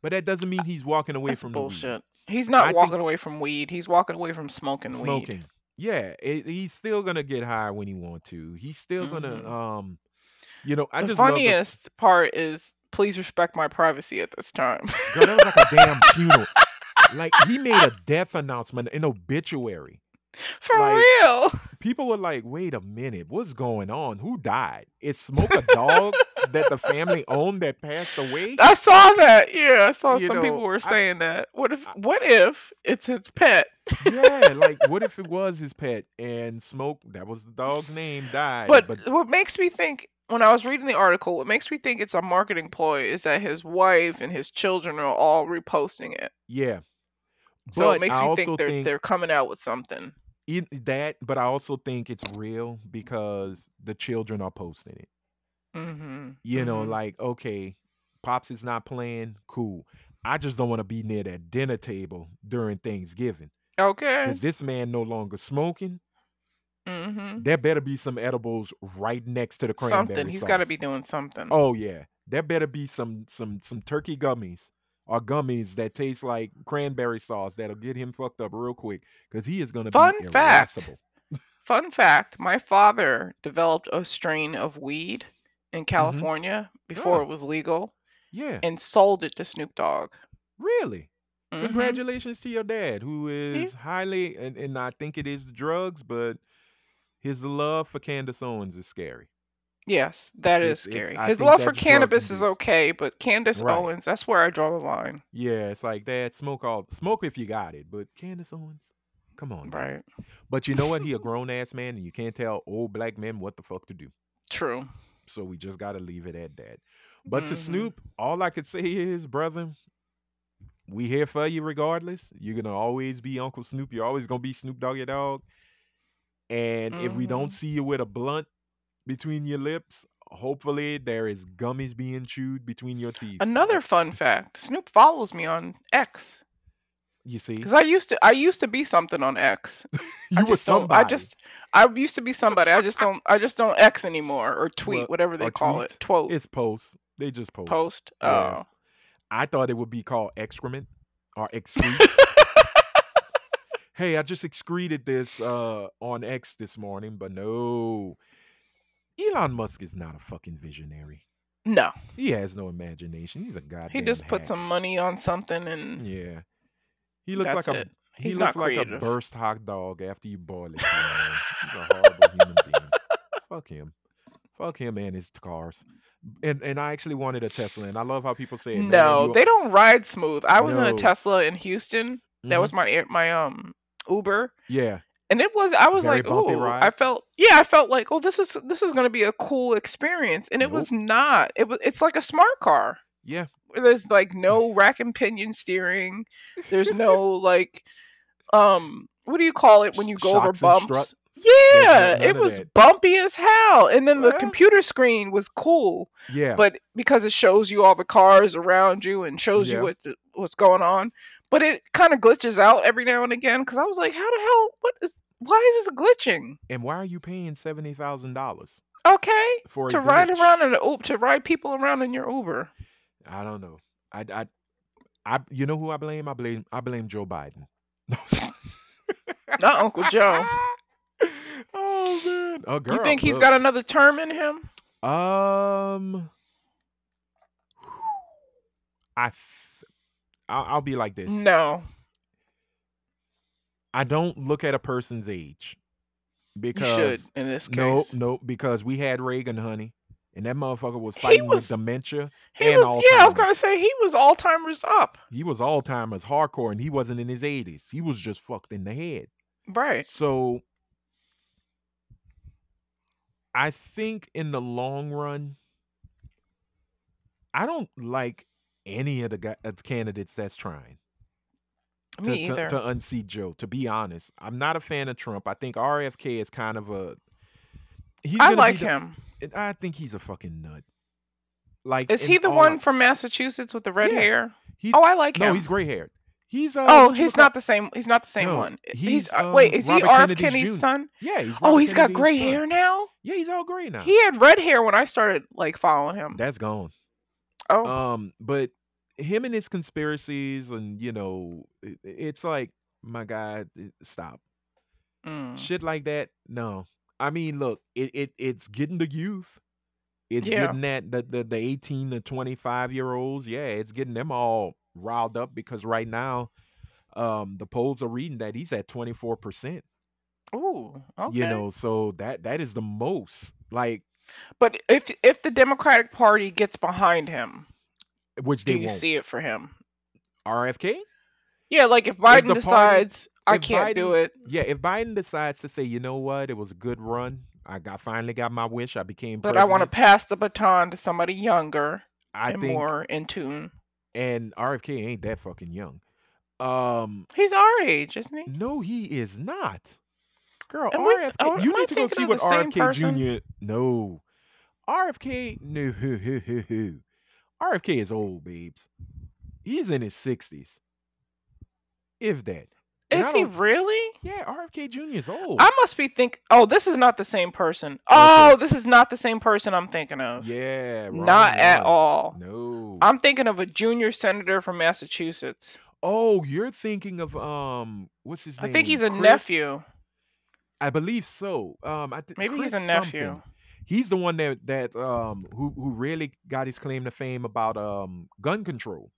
but that doesn't mean he's walking away That's from bullshit. He's not I walking away from weed. He's walking away from smoking the weed. Smoking. Yeah, it, he's still gonna get high when he want to. He's still Mhm. gonna um, you know, I the just love the- funniest part is please respect my privacy at this time. Girl, that was like a damn funeral. Like he made a death announcement, an obituary. For like- real. People were like, "Wait a minute, what's going on? Who died? Is Smoke a dog that the family owned that passed away?" I saw that. Yeah, I saw You some know, people were I- saying that. What if I- what if it's his pet? yeah, like what if it was his pet and Smoke? That was the dog's name. Died, But, what makes me think when I was reading the article, what makes me think it's a marketing ploy is that his wife and his children are all reposting it. yeah. So but it makes I me also think they're think they're coming out with something. in that, but I also think it's real because the children are posting it. Mm-hmm. You know, like, okay, Pops is not playing, cool. I just don't want to be near that dinner table during Thanksgiving okay. because this man no longer smoking. Mm-hmm. There better be some edibles right next to the cranberry Something. He's got to be doing something. Oh yeah, there better be some some some turkey gummies or gummies that taste like cranberry sauce that'll get him fucked up real quick because he is gonna Fun be fact. irascible. Fun fact: My father developed a strain of weed in California before Mm-hmm. Oh. it was legal Yeah, and sold it to Snoop Dogg. really. Mhm. Congratulations to your dad, who is highly and, and I think it is drugs, but his love for Candace Owens is scary. Yes, that is It's- scary. I His think love for that's cannabis is okay, but Candace Right. Owens, that's where I draw the line. Yeah, it's like dad, smoke all smoke if you got it, but Candace Owens, come on. Right. But you know what? He a grown ass man, and you can't tell old black men what the fuck to do. True. So we just got to leave it at that. But to Mhm. Snoop, all I could say is, brother, we here for you regardless. You're gonna always be Uncle Snoop. You're always gonna be Snoop Doggy Dogg. And if we don't Mhm. see you with a blunt between your lips, hopefully there is gummies being chewed between your teeth. Another fun fact: Snoop follows me on X you see, because I used to I used to be something on X. you were somebody. I just I used to be somebody. I just don't I just don't X anymore or tweet Well, whatever they call tweet. it. Quote it's post. They just post. post. Yeah. Oh. I thought it would be called excrement or excrete. hey, I just excreted this uh on X this morning, but no. Elon Musk is not a fucking visionary. no, He has no imagination. He's a goddamn. he just put hack. some money on something and Yeah. He looks like a it. he He's looks not like creative. a burst hot dog after you boil it. He's a horrible human being. Fuck him. Fuck him and his cars. And and I actually wanted a Tesla, and I love how people say, "Man, no, you- they don't ride smooth. I was in a Tesla in Houston. That Mhm. was my air- my um Uber, yeah, and it was. I was Very like, oh, I felt, yeah, I felt like, oh, this is this is gonna be a cool experience, and it was not. It was. It's like a smart car. Yeah. there's like no rack and pinion steering. There's no like, um, what do you call it when you go over bumps? Yeah, it was that. bumpy as hell. And then the computer screen was cool, Yeah. but because it shows you all the cars around you and shows Yeah. you what what's going on, but it kind of glitches out every now and again. Because I was like, how the hell? What is? Why is this glitching? and why are you paying seventy thousand dollars Okay, for to ride glitch? around in an Uber, to ride people around in your Uber. I don't know. I, I, I, you know who I blame? I blame, I blame Joe Biden. Not Uncle Joe. oh man, a girl. you think he's got another term in him? Um, I, I'll, I'll be like this. No, I don't look at a person's age you because should in this case. no, no, because we had Reagan, honey, and that motherfucker was fighting was- with dementia. He was, yeah, I was gonna say he was Alzheimer's up. He was Alzheimer's hardcore, and he wasn't in his eighties. He was just fucked in the head. Right. So I think in the long run, I don't like any of the guy, of candidates that's trying to, Me to, either. to unseat Joe. To be honest, I'm not a fan of Trump. I think RFK is kind of a. He's I gonna be like the- him. I think he's a fucking nut. Like, Is in he the all- one from Massachusetts with the red Yeah. hair? He, Oh, I like him. no, him. he's gray haired. He's uh. oh, he's not the same. He's not the same No, one. he's, uh, wait, um, is he Robert. Kennedy's Kennedy's Jr.. son? Yeah, he's. Oh, Robert he's got Kennedy's gray son. hair now. Yeah, he's all gray now. He had red hair when I started like following him. That's gone. oh, Um, but him and his conspiracies, and you know, it, it's like, my god stop. mm. Shit like that. No, I mean, look, it, it it's getting the youth. It's Yeah. getting that the, the the eighteen to twenty five year olds. Yeah, it's getting them all riled up because right now, um, the polls are reading that he's at twenty four percent. oh okay. You know, so that that is the most like but if if the Democratic Party gets behind him, which do they you won't. see it for him? RFK. Yeah, like if Biden party- decides I if can't do it, Yeah, if Biden decides to say, you know what, it was a good run. I got finally got my wish. I became but I want to pass the baton to somebody younger I and think, more in tune. and RFK ain't that fucking young. Um, He's our age, isn't he? no, he is not. Girl, RFK. oh, you am I need to go see what RFK? Jr. No, RFK. No, RFK is old, babes. He's in his sixties, if that. And Is he really? Yeah, RFK Jr. is old. I must be think. Oh, this is not the same person. Oh, this is not the same person I'm thinking of. yeah, wrong not at all. No. I'm thinking of a junior senator from Massachusetts. Oh, you're thinking of um, what's his name? I think he's a Chris? nephew. I believe so. Um, I think Maybe he's a nephew. something. He's the one that that um who who really got his claim to fame about um gun control.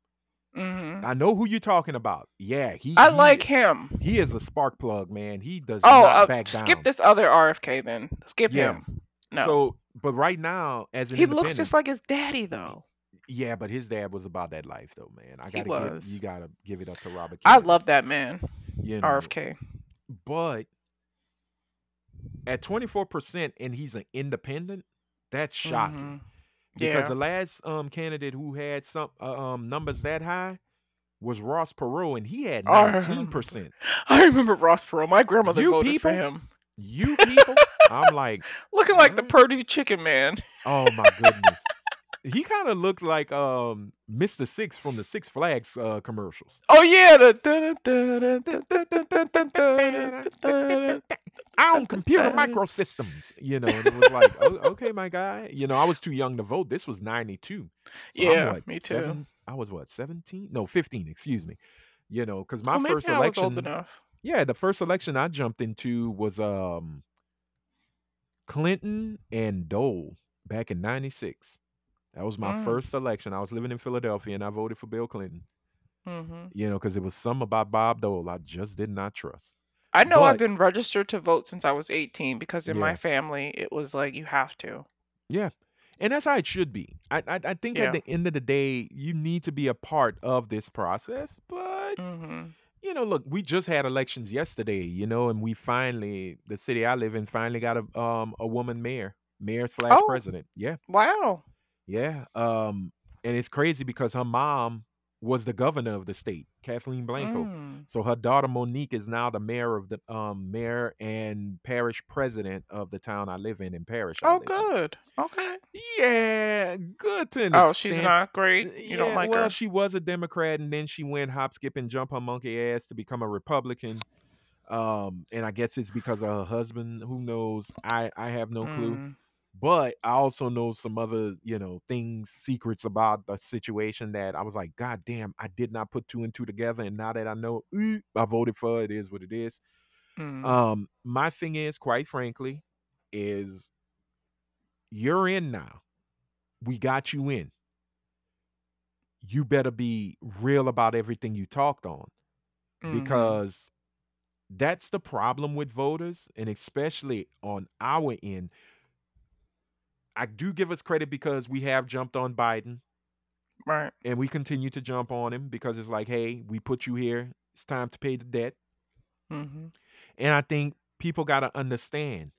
hmm I know who you're talking about. Yeah, he. I he- like him. He is a spark plug, man. He does Oh, not uh, back down. skip this other RFK then. Skip Yeah. him. No, So, but right now, as an he looks just like his daddy though. yeah, but his dad was about that life, though, man. I gotta give was. you gotta give it up to Robert. I love that man, you know. RFK. but at 24% and he's an independent that's shocking Mhm. because Yeah. the last um candidate who had some uh, um numbers that high was Ross Perot and he had Oh, I remember. 19%. I remember Ross Perot. My grandmother You voted for him. You people, I'm like, Looking like the. Perdue Chicken Man. oh my goodness he kind of looked like um Mr. Six from the Six Flags uh, commercials. Oh yeah, I own computer microsystems. You know, and it was like, oh, okay, my guy. You know, I was too young to vote. This was ninety two. So yeah, i what, me too. Seven, I was what seventeen? No, fifteen. Excuse me. You know, because my first election. Yeah, the first election I jumped into was um Clinton and Dole back in 96. That was my Mm. first election. I was living in Philadelphia and I voted for Bill Clinton, hmm you know, because it was some about Bob Dole I just did not trust. I know I've been registered to vote since I was 18 because in Yeah. my family it was like you have to. Yeah. And that's how it should be. I I, I think Yeah. at the end of the day, you need to be a part of this process, but hmm you know, look, we just had elections yesterday, you know, and we finally, the city I live in, finally got a um a woman mayor, mayor slash Oh, president. Yeah, wow. Yeah. Um, and it's crazy because her mom was the governor of the state, Kathleen Blanco. Mm. So her daughter Monique is now the mayor of the um mayor and parish president of the town I live in, in parish I Oh, in. good. Okay. Yeah, good to an Oh, she's not great. You don't Yeah, like well, her. she was a Democrat, and then she went hop, skip, and jump her monkey ass to become a Republican. Um, and I guess it's because of her husband. Who knows? I I have no clue. But I also know some other, you know, things, secrets about the situation that I was like, God damn, I did not put two and two together. And now that I know, eh, I voted for it. It is what it is. Mm. Um, my thing is, quite frankly, is you're in now. We got you in. You better be real about everything you talked on Mhm. because that's the problem with voters, and especially on our end. I do give us credit because we have jumped on Biden Right. and we continue to jump on him because it's like, hey, we put you here. It's time to pay the debt. hmm And I think people got to understand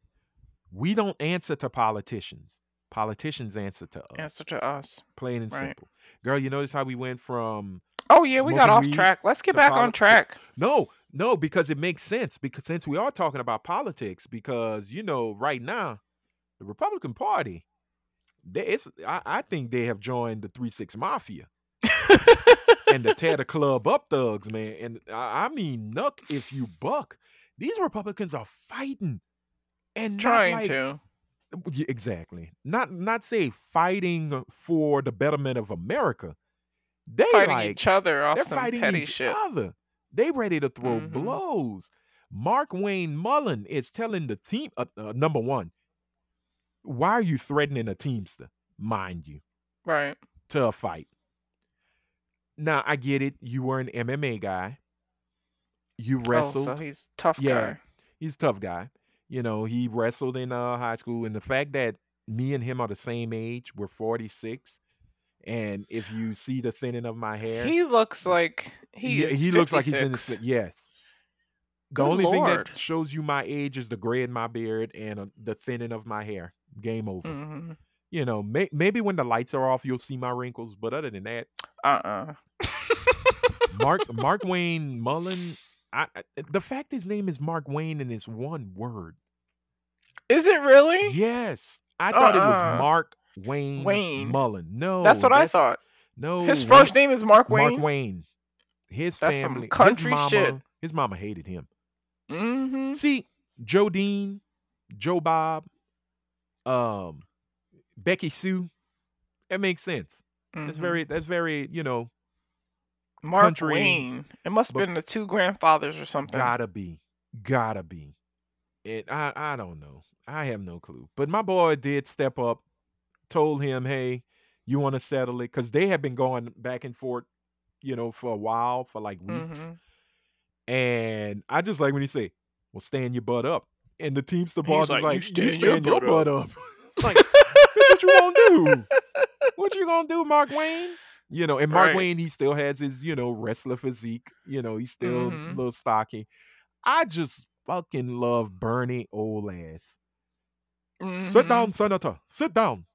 we don't answer to politicians. Politicians answer to us. Answer to us. Plain and Right. simple. Girl, you notice how we went from Oh yeah, we got off track. Let's get back poli- on track. No, no, because it makes sense. Because since we are talking about politics, because you know, right now, the Republican Party, they, it's I, I think they have joined the Three Six Mafia and the tear the club up thugs, man. And I, I mean, nuck if you buck. These Republicans are fighting, and not Trying like to. Exactly. Not not say fighting for the betterment of America. They Fighting like each other off they're some fighting petty each shit. other. They ready to throw Mhm. blows. Mark Wayne Mullin is telling the team, uh, uh, number one, why are you threatening a teamster, mind you, Right. to a fight? Now I get it. You were an MMA guy. You wrestled. Oh, so he's tough Yeah. guy. He's a tough guy. You know, he wrestled in uh, high school, and the fact that me and him are the same age, we're 46, and if you see the thinning of my hair, He looks like he yeah, he looks like he's in his 56. fi- yes. The Good only thing that shows you my age is the gray in my beard and uh, the thinning of my hair. Game over. hmm You know, may- maybe when the lights are off, you'll see my wrinkles, but other than that, Uh-uh. Mark Mark Wayne Mullin. I, I, the fact his name is Mark Wayne and it's one word. Is it really? Yes, I thought it was Uh-uh. Mark Wayne, Wayne. Mullin. No, That's what I thought. No, His Wayne- first name is Mark Wayne. Mark Wayne. His That's some family, country his mama, shit. his mama hated him. Mm-hmm. See, Joe Dean, Joe Bob, um, Becky Sue. That makes sense. That's very. That's very. You know, Mm-hmm. Mark country, Wayne. It must have been the two grandfathers or something. gotta be, gotta be. It. I. I don't know. I have no clue. But my boy did step up. Told him, hey, you want to settle it? Because they have been going back and forth, you know, for a while, for like weeks. Mhm. And I just like when he say, "Well, stand your butt up," and the Teamster boss like, is like, "You stand stand, your your, butt butt up." like, what you gonna do? What you gonna do, Mark Wayne? You know, and Mark Right. Wayne, he still has his, you know, wrestler physique. You know, he's still Mhm. a little stocky. I just fucking love Bernie old ass. Sit down, Senator. Sit down.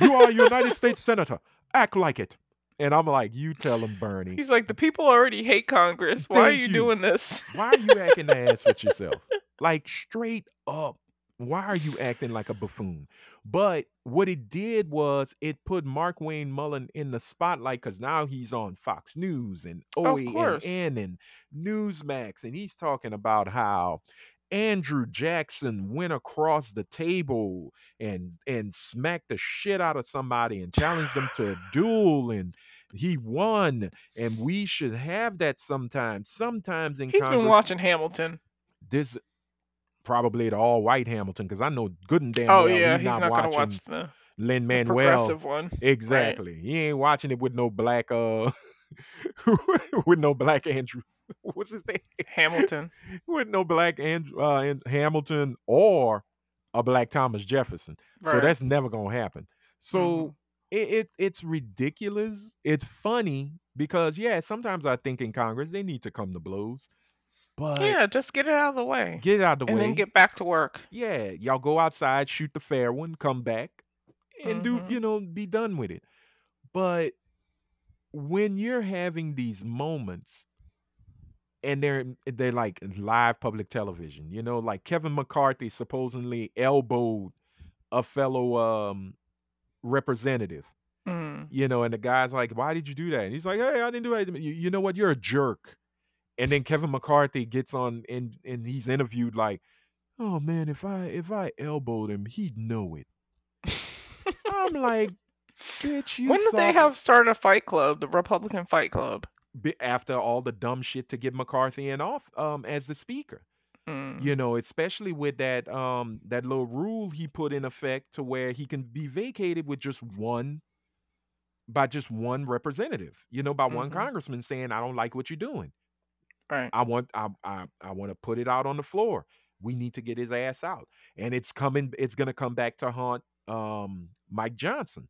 You are a United States Senator. Act like it. And I'm like, you tell him, Bernie. He's like, the people already hate Congress. Why are you you. doing this? Why are you acting ass with yourself? Like straight up. Why are you acting like a buffoon? But what it did was it put Mark Wayne Mullin in the spotlight because now he's on Fox News and OAN and Newsmax, and he's talking about how Andrew Jackson went across the table and and smacked the shit out of somebody and challenged them to a duel and he won and we should have that sometimes sometimes in He's Congress been watching Hamilton. this probably the all white Hamilton because I know good and damn Oh well yeah, he's not, not watching watch the, Lin Manuel progressive one. exactly he ain't watching it with no black uh with no black Andrew what's his name Hamilton. with no black Andrew uh, and Hamilton or a black Thomas Jefferson so that's never gonna happen so Mhm. it, it it's ridiculous. It's funny because yeah, sometimes I think in Congress they need to come to blows. But Yeah, just get it out of the way. get it out of the way. and way. then get back to work. yeah, y'all go outside, shoot the fair one, come back, and do Mhm. you know be done with it. But when you're having these moments and they're they're like live public television, you know, like Kevin McCarthy supposedly elbowed a fellow um representative, Mm. you know, and the guy's like, "Why did you do that?" And he's like, "Hey, I didn't do it. You, you know what? You're a jerk." And then Kevin McCarthy gets on and and he's interviewed like, "Oh man, if I if I elbowed him, he'd know it." I'm like, "Bitch, you when did they have started a fight club, the Republican Fight Club? after all the dumb shit to get McCarthy in off um as the speaker. Mm. You know, especially with that um that little rule he put in effect to where he can be vacated with just one by just one representative, you know, by one Mhm. congressman saying, I don't like what you're doing. Right. I want I I, I want to put it out on the floor. We need to get his ass out. And it's coming, it's gonna come back to haunt um Mike Johnson.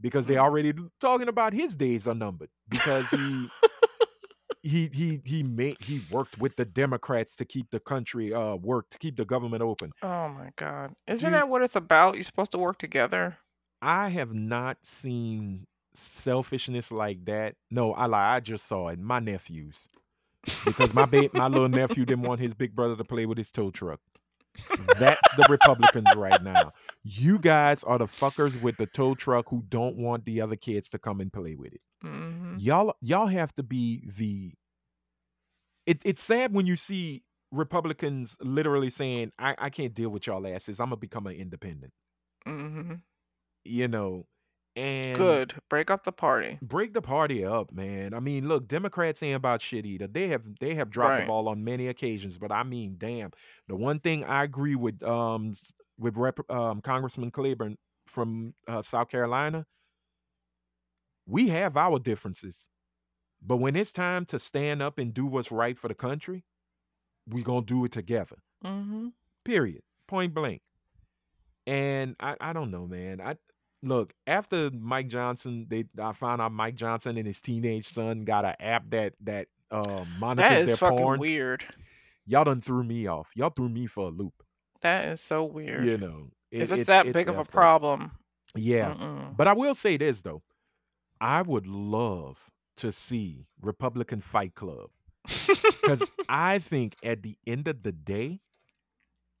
Because they Mm. already talking about his days are numbered because he he he he made he worked with the Democrats to keep the country uh work to keep the government open. Oh my God. Isn't Dude. that what it's about? You're supposed to work together. I have not seen selfishness like that. No, I lie. I just saw it. My nephews. Because my ba- my little nephew didn't want his big brother to play with his tow truck. That's the Republicans right now. You guys are the fuckers with the tow truck who don't want the other kids to come and play with it. hmm Y'all y'all have to be the it, it's sad when you see Republicans literally saying, I, I can't deal with y'all asses. I'm gonna become an independent. hmm You know. And Good. Break up the party. break the party up, man. I mean, look, Democrats ain't about shit either. They have they have dropped the Right. ball on many occasions, but I mean, damn. The one thing I agree with um s- with Rep, um Congressman Clyburn from uh, South Carolina, we have our differences, but when it's time to stand up and do what's right for the country, we're gonna do it together. hmm Period. Point blank. And I, I don't know, man. I look after Mike Johnson. They I found out Mike Johnson and his teenage son got an app that that uh, monitors That is their fucking porn. weird. Y'all done threw me off. Y'all threw me for a loop. That is so weird. You know, if it- it's, that big of a up. problem, Yeah, mm-mm. but I will say this though, I would love to see Republican Fight Club because I think at the end of the day,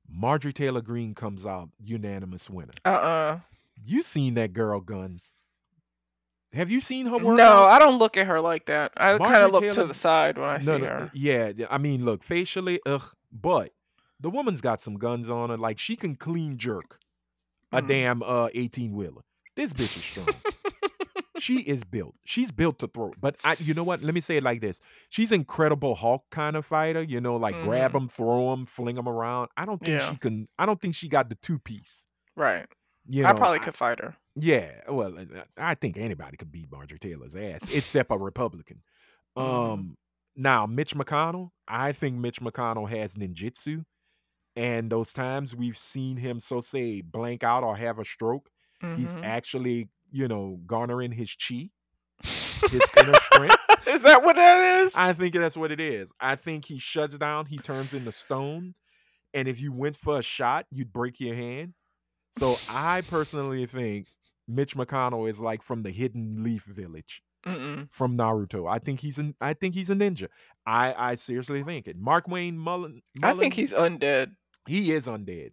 Marjorie Taylor Greene comes out unanimous winner. uh-uh. You seen that girl guns? Have you seen her work? No, I don't look at her like that. I kind of look to the side when I see no, no, her. yeah. I mean, look, facially, ugh, but the woman's got some guns on her. Like she can clean jerk a Mm. damn uh eighteen wheeler. This bitch is strong. she is built. She's built to throw. But I, you know what? Let me say it like this: She's Incredible Hulk kind of fighter. You know, like grab Mhm. them, throw them, fling them around. I don't think Yeah. she can. I don't think she got the two piece. Right. You know, I probably could fight her. Yeah, well, uh, I think anybody could beat Marjorie Taylor's ass, except a Republican. Mhm. Um, now Mitch McConnell, I think Mitch McConnell has ninjutsu, and those times we've seen him so say blank out or have a stroke, he's Mhm. actually, you know, garnering his chi, his inner strength. is that what that is? I think that's what it is. I think he shuts down, he turns into stone, and if you went for a shot, you'd break your hand. So I personally think Mitch McConnell is like from the Hidden Leaf Village Mm-mm. from Naruto. I think he's an I think he's a ninja. I I seriously think it. Mark Wayne Mullin. I think he's undead. he is undead.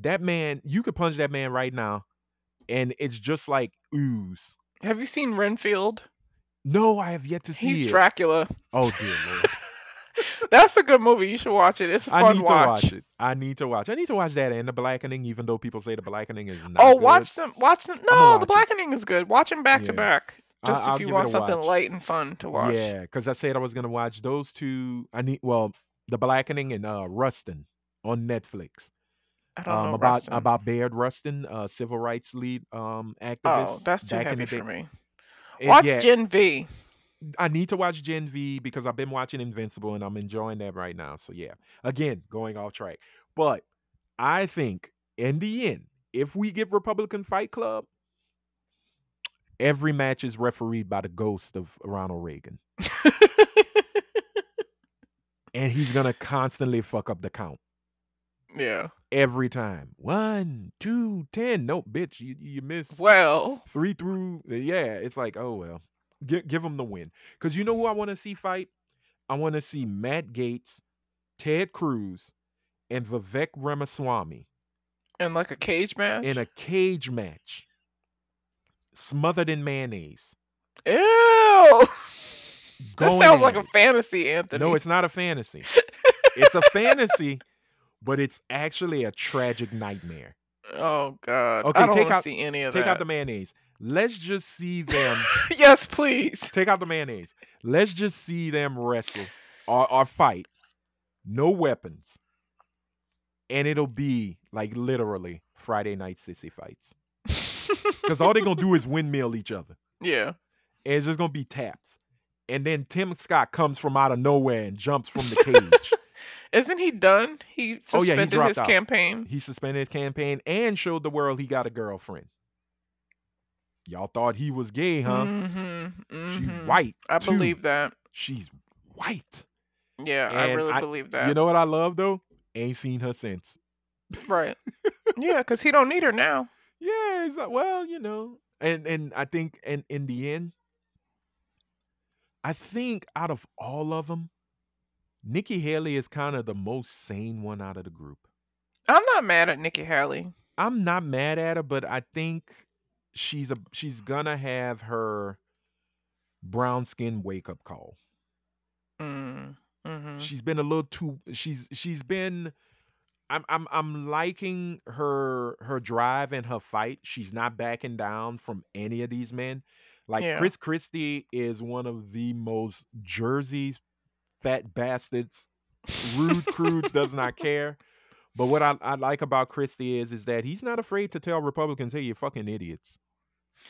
That man, you could punch that man right now, and it's just like ooze. Have you seen Renfield? No, I have yet to see He's it. Dracula. oh dear lord. That's a good movie. You should watch it. It's a I fun need watch. to watch it. I need to watch. I need to watch that and the Blackening, even though people say the Blackening is not. Oh, good. watch them. Watch them. No, the. Blackening is good. Watch them back Yeah. to back. Just I'll if you want something watch. light and fun to watch. Yeah, because I said I was gonna watch those two. I need well, the Blackening and uh Rustin on Netflix. I don't Um, know about Rustin. about Bayard Rustin, uh, civil rights lead um activist. Oh, that's too heavy for me. And Watch yeah, Gen V. I need to watch Gen V because I've been watching Invincible and I'm enjoying that right now. So yeah, again, going off track. But I think in the end, if we get Republican Fight Club, Every match is refereed by the ghost of Ronald Reagan. And he's gonna constantly fuck up the count. yeah. Every time. One, two, ten. No, bitch, you you miss Well, three through yeah it's like oh well give, give him the win because you know who i want to see fight i want to see matt gaetz ted cruz and vivek ramaswamy in like a cage match. in a cage match smothered in mayonnaise Ew. that Going sounds at like a fantasy, Anthony. no it's not a fantasy it's a fantasy but it's actually a tragic nightmare Oh God. Okay, I don't take out- see any of take that. out the mayonnaise let's just see them yes, please. take out the mayonnaise. Let's just see them wrestle or, or fight. No weapons. And it'll be like literally Friday night sissy fights. Because all they're gonna do is windmill each other. yeah. And it's just gonna be taps. And then Tim Scott comes from out of nowhere and jumps from the cage. Isn't he done? He Oh, yeah, he his out. campaign. he suspended his campaign and showed the world he got a girlfriend. Y'all thought he was gay, huh? Mm-hmm, She mhm. white. I too. believe that. She's white. Yeah, I really I- believe that. You know what I love though? Ain't seen her since. right? yeah, because he don't need her now. Yeah, it's like, well, you know, and and I think and in the end, I think out of all of them, Nikki Haley is kind of the most sane one out of the group. I'm not mad at Nikki Haley. I'm not mad at her, but I think she's a she's gonna have her brown skin wake up call. Mm, hmm She's been a little too she's she's been I'm I'm I'm liking her her drive and her fight. She's not backing down from any of these men. Like Yeah. Chris Christie is one of the most Jersey fat bastards. Rude, crude, does not care. But what I, I like about Christie is is that he's not afraid to tell Republicans, "Hey, you're fucking idiots.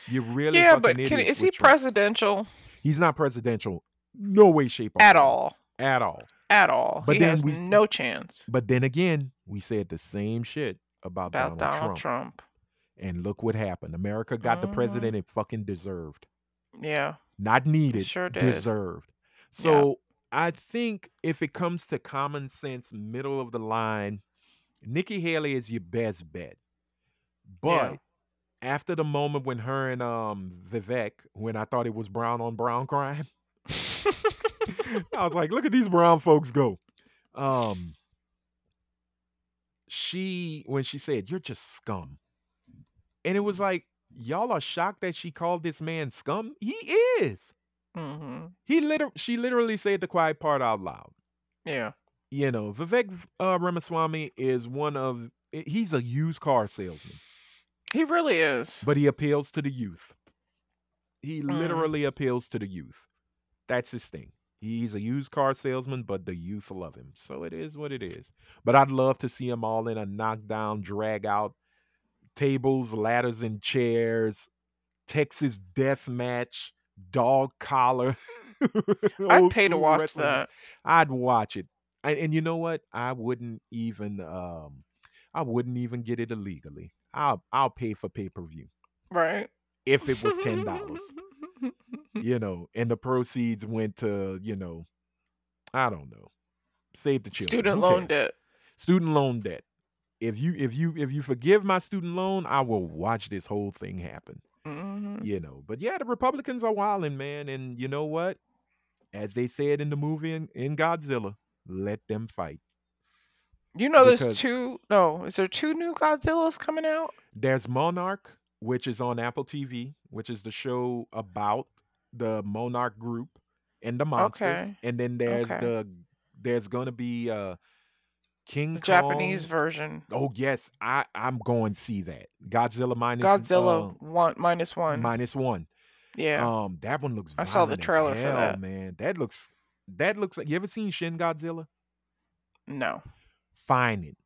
You're really yeah, but idiots." can, is he Trump." presidential He's not presidential, no way, shape, or at all? at all. At all? But he then we- no chance But then again, we said the same shit about, about Donald, Donald Trump. Trump. And look what happened. America got the Mhm. president it fucking deserved. Yeah, Not needed, sure did. deserved. Yeah. So I think if it comes to common sense, middle of the line, Nikki Haley is your best bet. But Yeah. After the moment when her and um Vivek, when I thought it was brown on brown crime, I was like, look at these brown folks go. Um she when she said, You're just scum. And it was like, y'all are shocked that she called this man scum? He is. hmm He liter- she literally said the quiet part out loud. Yeah. You know, Vivek uh, Ramaswamy is one of he's a used car salesman, He really is. but he appeals to the youth. He Mm. literally appeals to the youth. That's his thing. He's a used car salesman, but the youth love him. So it is what it is. But I'd love to see him all in a knockdown, drag out, tables, ladders, and chairs, Texas death match, dog collar. I'd pay to watch wrestling. that. I'd watch it. And, and you know what? I wouldn't even um I wouldn't even get it illegally. I'll I'll pay for pay-per-view Right. if it was ten dollars. you know, and the proceeds went to, you know, I don't know. Save the children. Student loan debt. Student loan debt. If you if you if you forgive my student loan, I will watch this whole thing happen. hmm You know. But yeah, the Republicans are wilding, man. And you know what? As they said in the movie in, in Godzilla, let them fight. You know, there's Because- two. No, is there two new Godzillas coming out? There's Monarch, which is on Apple TV, which is the show about the Monarch group and the monsters. Okay. And then there's Okay. the there's gonna be uh King The Kong. Japanese version. Oh yes, I I'm going to see that. Godzilla minus Godzilla uh, one minus one. minus one. yeah. Um, that one looks. I saw the violent as trailer for hell, that. Man, that looks. That looks like. You ever seen Shin Godzilla? no. Find it.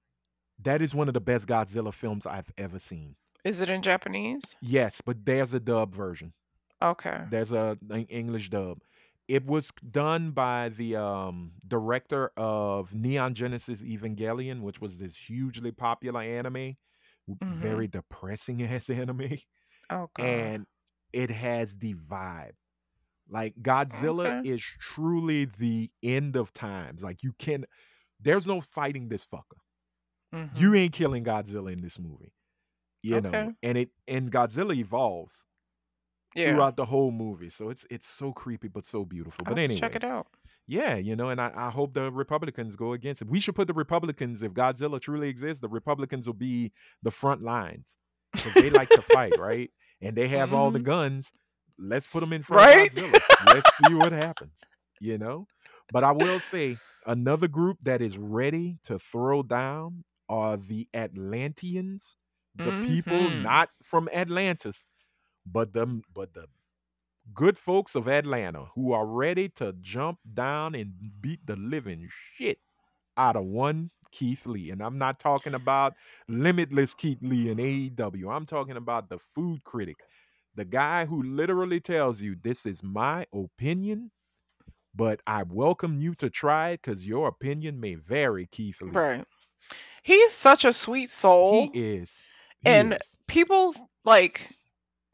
That is one of the best Godzilla films I've ever seen. Is it in Japanese? Yes, but there's a dub version. Okay. There's a an English dub. It was done by the um, director of Neon Genesis Evangelion, which was this hugely popular anime, Mhm. very depressing ass anime. Okay. And it has the vibe. Like Godzilla Okay. is truly the end of times. Like you can there's no fighting this fucker. Mhm. You ain't killing Godzilla in this movie. You know, and it and Godzilla evolves yeah. throughout the whole movie. So it's it's so creepy but so beautiful. I'll But anyway, check it out. yeah, you know, and I, I hope the Republicans go against it. We should put the Republicans, if Godzilla truly exists, the Republicans will be the front lines because they like to fight, right? And they have all the Mhm. guns. Let's put them in front Right? of Godzilla. Let's see what happens, you know? But I will say another group that is ready to throw down are the Atlanteans, the people Mhm. not from Atlantis, but the but the good folks of Atlanta who are ready to jump down and beat the living shit out of one Keith Lee. And I'm not talking about limitless Keith Lee in AEW. I'm talking about the food critic, the guy who literally tells you, This is my opinion, but I welcome you to try it because your opinion may vary, Keith Lee. Right. He's such a sweet soul. He is. He and is. people like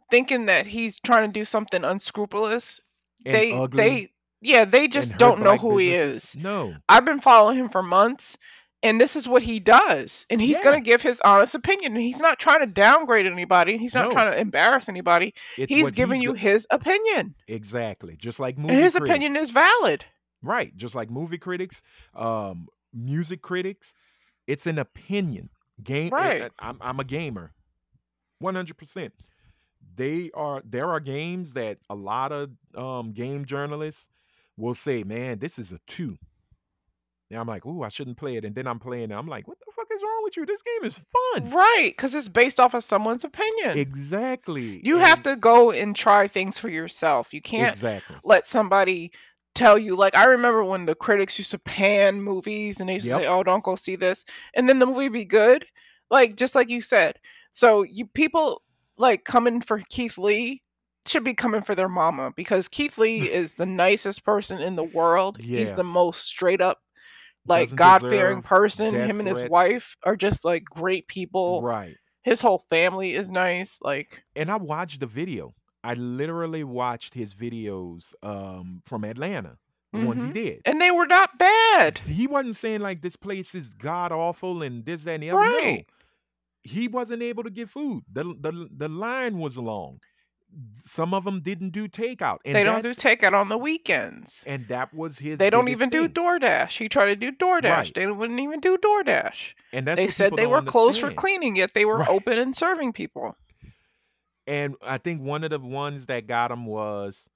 thinking that he's trying to do something unscrupulous. And they ugly they yeah, they just don't know who he is. No. I've been following him for months and this is what he does. And he's Yeah. going to give his honest opinion and he's not trying to downgrade anybody. He's not No. trying to embarrass anybody. It's he's giving you go- his opinion. exactly just like movie And his opinion is valid. right just like movie critics um music critics it's an opinion game Right. I'm, I'm a gamer 100% they are there are games that a lot of um game journalists will say man this is a two and i'm like ooh i shouldn't play it and then i'm playing it i'm like what the fuck is wrong with you this game is fun Right, cuz it's based off of someone's opinion. exactly you have to go and try things for yourself. You can't exactly let somebody tell you like I remember when the critics used to pan movies and they used to Yep. say, "Oh, don't go see this," and then the movie be good, like just like you said. So you people like coming for Keith Lee should be coming for their mama because Keith Lee is the nicest person in the world. He's the most straight up, like God fearing person. Him and his threats. wife are just like great people. right His whole family is nice. Like and I watched the video. I literally watched his videos um from Atlanta, the ones he Mhm. did. and they were not bad. He wasn't saying like this place is god awful and this that, and the other. Right. No, he wasn't able to get food. the the The line was long. Some of them didn't do takeout, and they don't do takeout on the weekends. and that was his. They don't even do thing. DoorDash. He tried to do DoorDash. Right. They wouldn't even do DoorDash. and that's they said they were closed for cleaning, yet they were Right. open and serving people. And I think one of the ones that got him was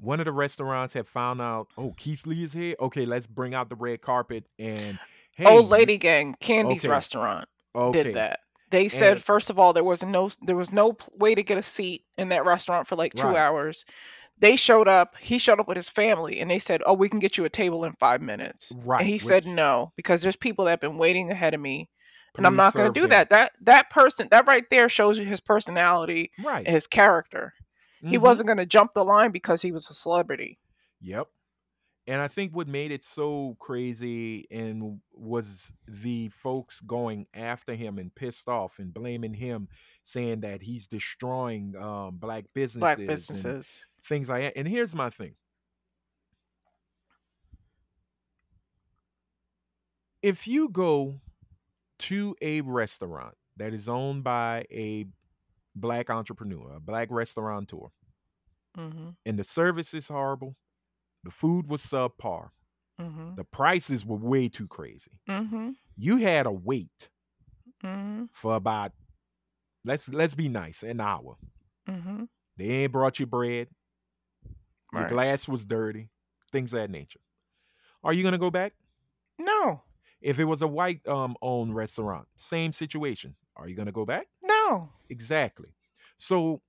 one of the restaurants had found out, oh, Keith Lee is here. Okay, let's bring out the red carpet and hey, Old Lady Gang, Kandi's okay, restaurant, okay, did that. They said And- first of all there was no there was no way to get a seat in that restaurant for like two Right. hours. They showed up. He showed up with his family, and they said, "Oh, we can get you a table in five minutes." Right, And he said no because there's people that have been waiting ahead of me, and I'm not going to do them. that. That that person that right there shows you his personality Right. and his character. He Mhm. wasn't going to jump the line because he was a celebrity. Yep. And I think what made it so crazy and was the folks going after him and pissed off and blaming him, saying that he's destroying um, black businesses, Black businesses. things like that. And here's my thing: if you go to a restaurant that is owned by a black entrepreneur, a black restaurateur, hmm and the service is horrible, the food was subpar, hmm the prices were way too crazy. hmm You had to wait hmm for about let's let's be nice, an hour. hmm They ain't brought you bread. Your Right. glass was dirty, things of that nature. Are you gonna go back? No, If it was a white um owned restaurant, same situation. Are you gonna go back? no. Exactly. So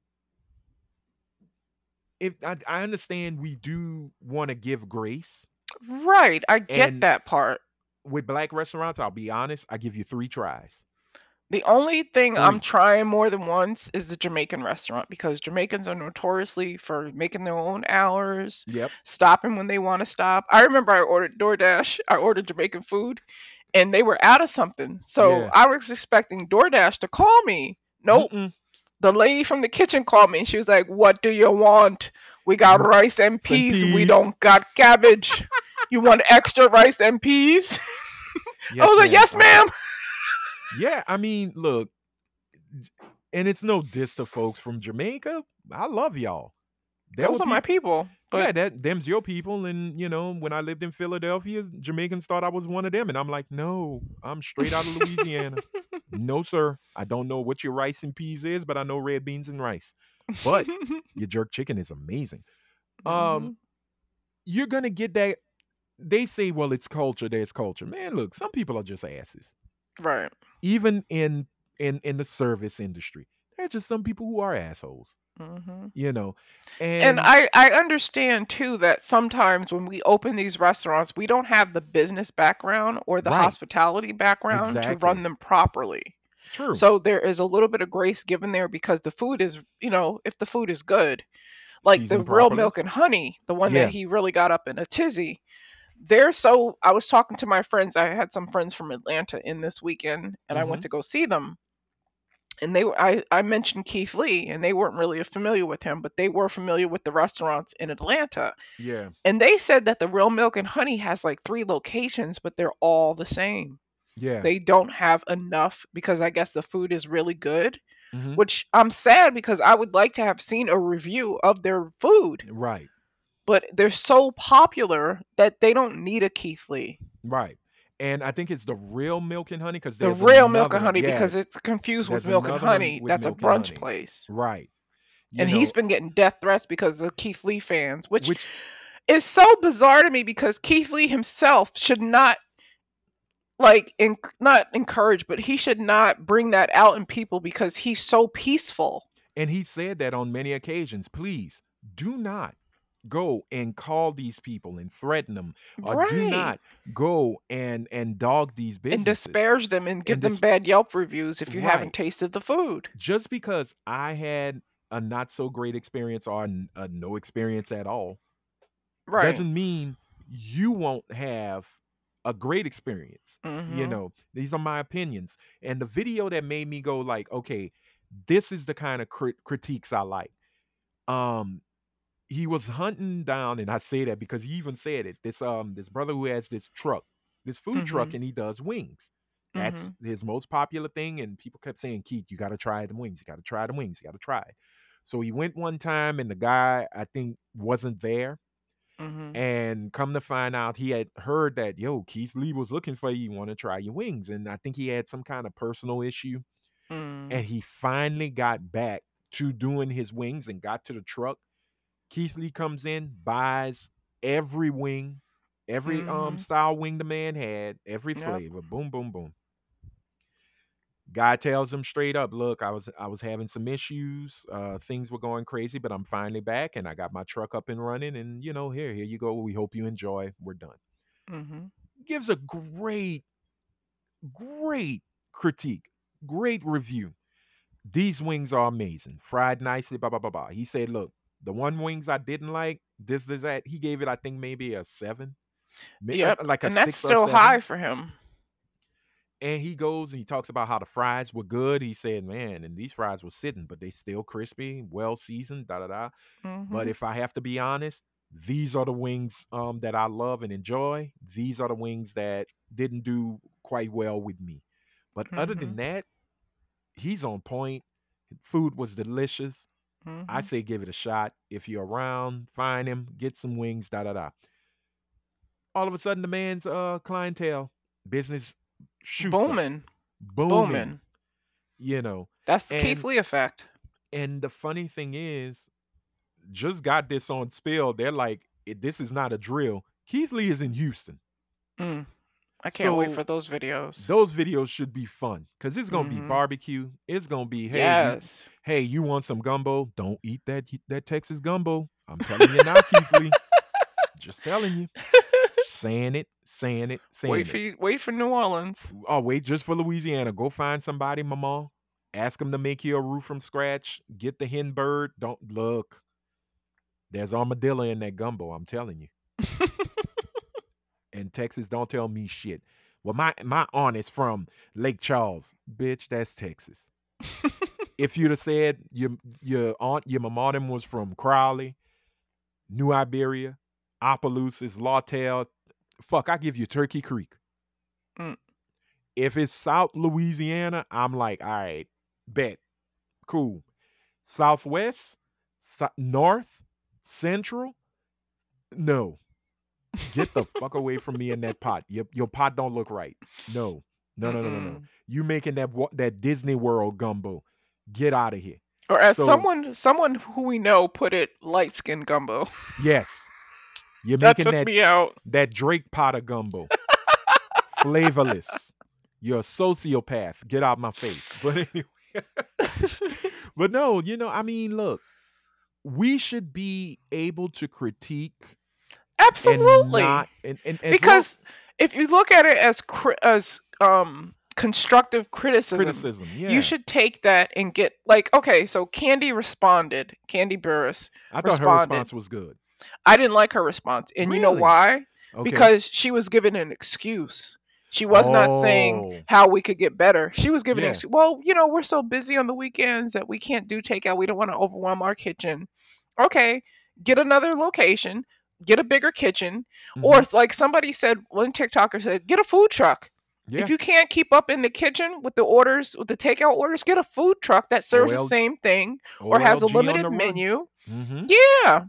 if I, I understand we do want to give grace Right. I get that part. with black restaurants, I'll be honest, I give you three tries. The only thing I'm trying more than once is the Jamaican restaurant because Jamaicans are notoriously for making their own hours, Yep. stopping when they want to stop. I remember I ordered DoorDash, I ordered Jamaican food, and they were out of something. So Yeah. I was expecting DoorDash to call me. Nope. Mm-mm. The lady from the kitchen called me and she was like, "What do you want? We got mm. rice and peas. We peas." don't got cabbage. you want extra rice and peas?" I was like, ma'am. "Yes, ma'am." Yeah, I mean, look, and it's no diss to folks from Jamaica. I love y'all. Those are my people. But yeah, that them's your people, and you know, when I lived in Philadelphia, Jamaicans thought I was one of them, and I'm like, no, I'm straight out of Louisiana. no, sir, I don't know what your rice and peas is, but I know red beans and rice. But your jerk chicken is amazing. Um, you're gonna get that. They say, well, it's culture. There's culture. Man, look, some people are just asses. right. Even in in in the service industry, just some people who are assholes. hmm You know, and, And I, I understand too that sometimes when we open these restaurants, we don't have the business background or the Right. hospitality background to run them properly. true. So there is a little bit of grace given there because the food is, you know, if the food is good, like the Seasoned real milk and honey, the one Yeah. that he really got up in a tizzy. They're so. I was talking to my friends. I had some friends from Atlanta in this weekend, and I Mm-hmm. went to go see them. And they were. I I mentioned Keith Lee, and they weren't really familiar with him, but they were familiar with the restaurants in Atlanta. yeah, And they said that the Real Milk and Honey has like three locations, but they're all the same. yeah. They don't have enough because I guess the food is really good Mhm. which I'm sad because I would like to have seen a review of their food, Right, but they're so popular that they don't need a Keith Lee. right. And I think it's the real milk and honey because The real milk and honey because it's confused with milk and honey. That's a brunch place. right. You and he's been getting death threats because of Keith Lee fans, which, which is so bizarre to me because Keith Lee himself should not like en- not encourage, but he should not bring that out in people because he's so peaceful. and he said that on many occasions. Please do not go and call these people and threaten them, or do not go and and dog these businesses and disparage them and give And them dis- bad Yelp reviews if you Right. haven't tasted the food. Just because I had a not so great experience or a no experience at all Right. doesn't mean you won't have a great experience. You Mhm. know, these are my opinions. And the video that made me go like, okay, this is the kind of crit- critiques I like. Um he was hunting down and I say that because he even said it. This um this brother who has this truck, this food truck Mhm. and he does wings. That's his most popular thing and people kept saying, "Keith, you got to try the wings. You got to try the wings. You got to try." So he went one time and the guy I think wasn't there Mhm. and come to find out, he had heard that, yo, Keith Lee was looking for you. Want to try your wings? And I think he had some kind of personal issue. Mm. And he finally got back to doing his wings and got to the truck. Keith Lee comes in, buys every wing, every um Mhm. style wing the man had, every Yep. flavor. Boom, boom, boom. Guy tells him straight up, look, I was I was having some issues. Uh things were going crazy, but I'm finally back and I got my truck up and running. And you know, here, here you go. We hope you enjoy. We're done. Mm-hmm. Gives a great, great critique, great review. These wings are amazing. Fried nicely, blah, blah, blah, blah. He said, look, the one wings I didn't like, this is that. He gave it, I think, maybe a seven. uh, Yep. Like a and that's still high for him. And he goes and he talks about how the fries were good. He said, man, and these fries were sitting, but they still crispy, well seasoned, da da da. But Mhm. if I have to be honest, these are the wings um, that I love and enjoy. These are the wings that didn't do quite well with me. But other than Mhm. that, he's on point. Food was delicious. I Mhm. say give it a shot. If you're around, find him, get some wings, da da da. All of a sudden, the man's uh clientele business shoots booming, booming. booming. You know, That's the Keith Lee effect. and the funny thing is, just got this on spill. They're like, this is not a drill. Keith Lee is in Houston. Mm. I can't wait for those videos. Those videos should be fun because it's gonna be Mhm. barbecue. It's gonna be hey, you, hey, you want some gumbo? Don't eat that that Texas gumbo. I'm telling you now, Keith Lee. Just telling you, saying it, saying it, saying wait it. Wait for you, wait for New Orleans. Oh, wait, just for Louisiana. Go find somebody, mama. Ask them to make you a roof from scratch. Get the hen bird. Don't look. There's armadillo in that gumbo. I'm telling you. And Texas, don't tell me shit. Well, my my aunt is from Lake Charles, bitch. That's Texas. if you'd have said your your aunt, your mama them was from Crowley, New Iberia, Opelousas, Lawtell, fuck, I give you Turkey Creek. Mm. If it's South Louisiana, I'm like, all right, bet, cool. Southwest, so- North, Central, no. Get the fuck away from me in that pot. Your, your pot don't look right. No, no, no, no, no, no. You making that that Disney World gumbo? Get out of here. Or as So- someone someone who we know put it, light skin gumbo. Yes, you're That making took that me out. that Drake pot of gumbo, flavorless. You're a sociopath. Get out my face. But anyway, but no, you know, I mean, look, we should be able to critique Absolutely. and not and, and because if you look at it as as um constructive criticism, criticism, yeah, you should take that and get like okay so kandi responded kandi burruss I thought her response was good. i didn't like her response and you know why Okay. because she was given an excuse she was not saying Oh. how we could get better she was giving Yeah. excuse well you know we're so busy on the weekends that we can't do takeout we don't want to overwhelm our kitchen okay get another location get a bigger kitchen or Mhm. if, like somebody said one tiktoker said get a food truck yeah, if you can't keep up in the kitchen with the orders, with the takeout orders, get a food truck that serves OL the same thing or has a limited menu. Mhm. Yeah.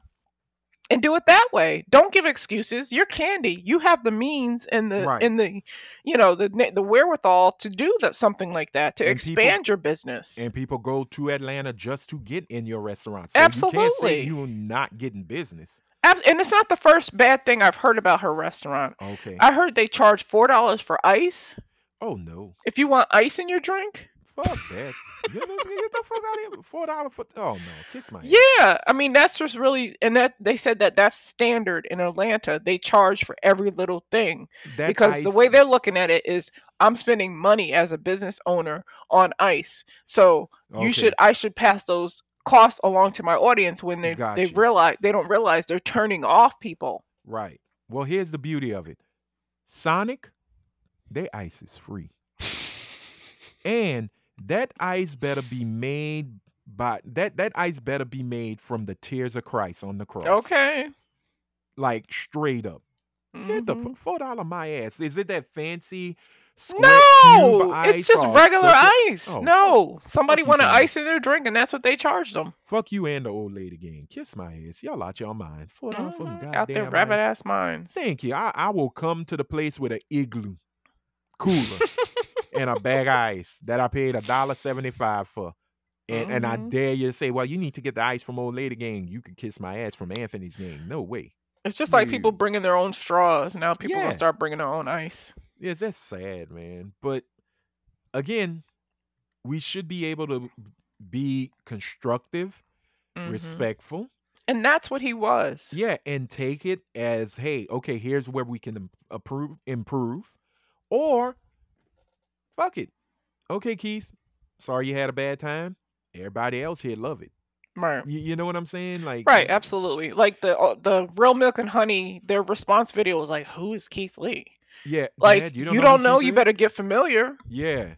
And do it that way. Don't give excuses. You're Kandi. You have the means and the Right. and the you know the the wherewithal to do that something like that to And people- expand your business. And people go to Atlanta just to get in your restaurant. So you can't Absolutely. say you're not getting business. And it's not the first bad thing I've heard about her restaurant. Okay. I heard they charge four dollars for ice. oh no. If you want ice in your drink, Fuck that. You know, get the fuck out of here. Four dollar for oh no, kiss my ass. Yeah, I mean that's just really, and that they said that that's standard in Atlanta. They charge for every little thing That because the way they're looking at it is, I'm spending money as a business owner on ice, so Okay. you should, I should pass those costs along to my audience when they they realize they don't realize they're turning off people. Right. Well, here's the beauty of it. Sonic, they ice is free. and that ice better be made by that that ice better be made from the tears of Christ on the cross. Okay. Like straight up. Get the Mhm. f- four dollar my ass. Is it that fancy No, it's just regular ice. Oh, no, somebody wanted ice in their drink, and that's what they charged them. Fuck you and the old lady gang. Kiss my ass. Y'all out your mind. For them Mhm, goddamn Out their rabbit ass minds. Thank you. I, I will come to the place with an igloo cooler and a bag of ice that I paid a dollar seventy five for. And, and I Mhm. dare you to say, well, you need to get the ice from old lady gang. You could kiss my ass from Anthony's gang. No way. It's just like people bringing their own straws. Now people Yeah. gonna start bringing their own ice. Yes, that's sad, man. But again, we should be able to be constructive, Mhm. respectful. And that's what he was. Yeah, and take it as, hey, okay, here's where we can im- approve, improve, or fuck it. Okay, Keith, sorry you had a bad time. Everybody else here love it. Right. You, you know what I'm saying? Like, Right, absolutely. Like the uh, the real milk and honey, their response video was like, "Who is Keith Lee?" Yeah, Like Dad, you who don't know, you better get familiar. Yeah,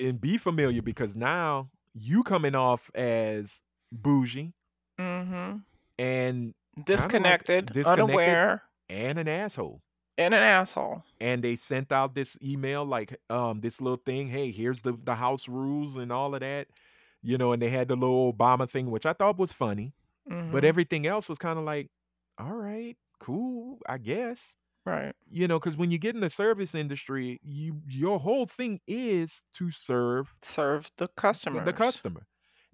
and be familiar because now you coming off as bougie Mm-hmm. and Disconnected, disconnected. unaware, and an asshole. and an asshole. and they sent out this email like um this little thing hey here's the the house rules and all of that you know and they had the little obama thing which i thought was funny but Mhm. everything else was kind of like all right cool i guess right, you know because when you get in the service industry you your whole thing is to serve serve the the- customer. the customer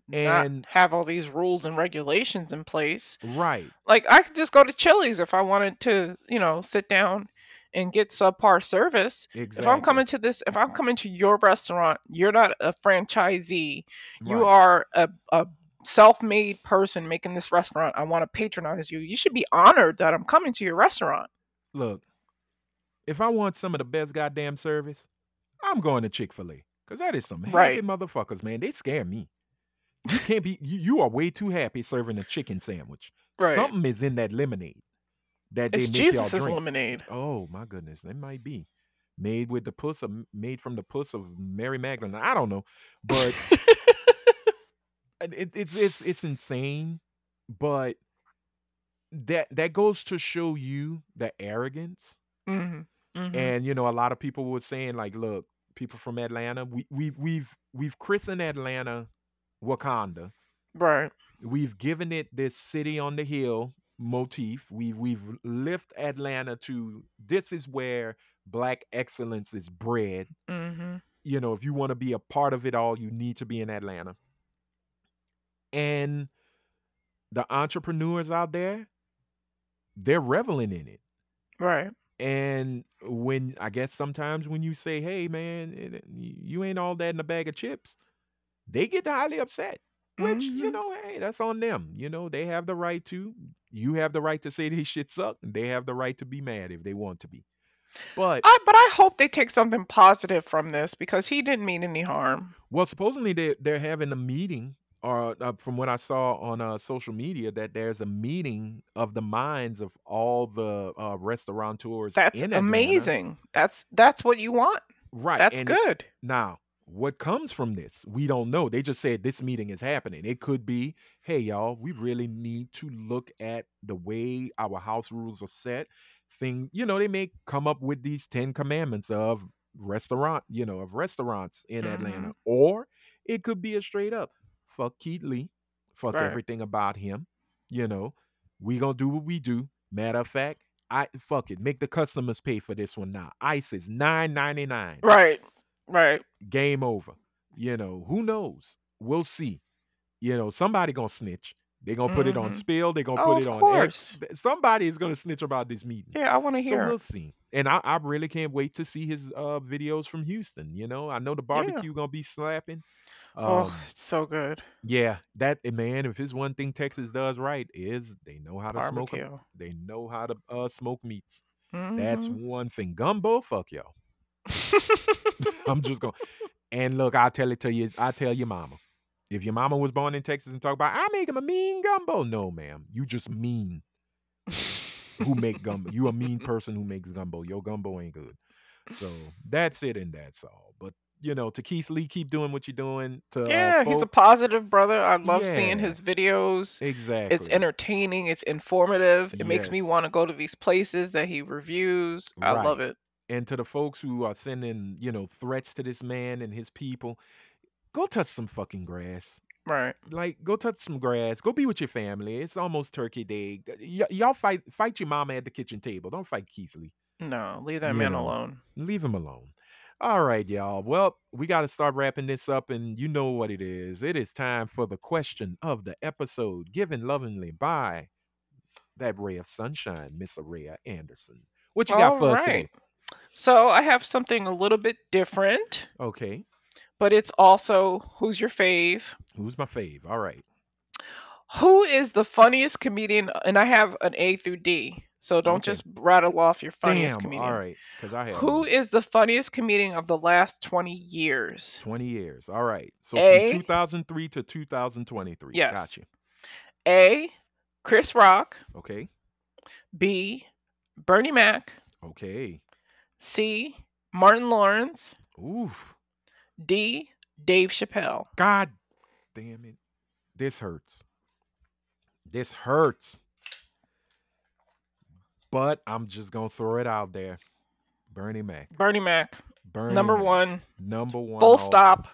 not and have all these rules and regulations in place. right Like I could just go to Chili's if I wanted to, you know, sit down and get subpar service. exactly If I'm coming to this, if I'm coming to your restaurant, you're not a franchisee. You Right. are a, a self-made person making this restaurant. I want to patronize you. You should be honored that I'm coming to your restaurant. Look if i want some of the best goddamn service i'm going to chick-fil-a because that is some happy Right. motherfuckers man they scare me you can't be you, you are way too happy serving a chicken sandwich Right. something is in that lemonade that they It's make y'all Jesus' drink lemonade. oh my goodness it might be made with the puss of made from the puss of mary magdalene i don't know but it, it's it's it's insane, but that that goes to show you the arrogance. Mm-hmm. Mm-hmm. And you know, a lot of people were saying like, look, people from Atlanta, we we we've we've christened Atlanta Wakanda. right. We've given it this city on the hill motif. We've we've lift Atlanta to this is where black excellence is bred. Mm-hmm. You know, if you want to be a part of it all, you need to be in Atlanta. And the entrepreneurs out there, they're reveling in it. Right. And when I guess sometimes when you say, "Hey, man, it, you ain't all that in a bag of chips," they get highly upset. Which you Mhm. know, hey, that's on them. You know, they have the right to. You have the right to say this shit suck. And they have the right to be mad if they want to be. But I, but I hope they take something positive from this because he didn't mean any harm. well, supposedly they they're having a meeting, or uh, from what I saw on uh, social media, that there's a meeting of the minds of all the uh, restaurateurs. That's in amazing. That's that's what you want. right? That's and it- good. Now, what comes from this? We don't know. They just said this meeting is happening. It could be, hey, y'all, we really need to look at the way our house rules are set. Thing, you know, they may come up with these 10 commandments of restaurant, you know, of restaurants in Atlanta. Or it could be a straight up fuck Keith Lee, fuck Right. everything about him. You know, we gonna do what we do. Matter of fact, I fuck it. Make the customers pay for this one now. Ice is nine ninety nine Right. Right. game over. You know, who knows? We'll see. You know, somebody gonna snitch. They're gonna put it on Mhm. spill. They're gonna Oh, put it on course. X. Somebody is gonna snitch about this meeting. Yeah, I want to So hear. we'll see. And I, I really can't wait to see his uh videos from Houston. You know, I know the barbecue gonna be slapping. Um, oh, it's so good. yeah, that eh, man, if it's one thing Texas does right, is they know how to smoke. Barbecue. They know how to uh smoke meats. That's Mhm. one thing. Gumbo, fuck y'all. I'm just gonna. And look, I tell it to you. I tell your mama. If your mama was born in Texas and talk about, I make him a mean gumbo. No, ma'am. You just mean who make gumbo. You a mean person who makes gumbo. Your gumbo ain't good. So that's it, and that's all. You know, to Keith Lee, keep doing what you're doing. To yeah, uh, he's a positive brother. I love seeing his videos. exactly. It's entertaining. It's informative. It makes me want to go to these places that he reviews. I love it. and to the folks who are sending, you know, threats to this man and his people, go touch some fucking grass. Right. like go touch some grass go be with your family it's almost turkey day y- y'all fight fight your mama at the kitchen table don't fight keith lee No, leave that You man know. alone. leave him alone all right y'all. Well we got to start wrapping this up and you know what it is. It is time for the question of the episode given lovingly by that ray of sunshine miss araya anderson. What you got All for us today? right. So I have something a little bit different, okay. But it's also who's your fave? who's my fave? All right. Who is the funniest comedian? And I have an A through D, so don't Okay. just rattle off your funniest damn comedian. all right because i have Who one. is the funniest comedian of the last 20 years? 20 years all right so A- from 2003 to 2023 Yes. got you A. Chris Rock. okay B. Bernie Mac. Okay. C. Martin Lawrence. Oof. D. Dave Chappelle. God damn it. This hurts. This hurts. But I'm just gonna throw it out there. Bernie Mac. Bernie Mac. Bernie number Mac. one. Number one. Full all- stop.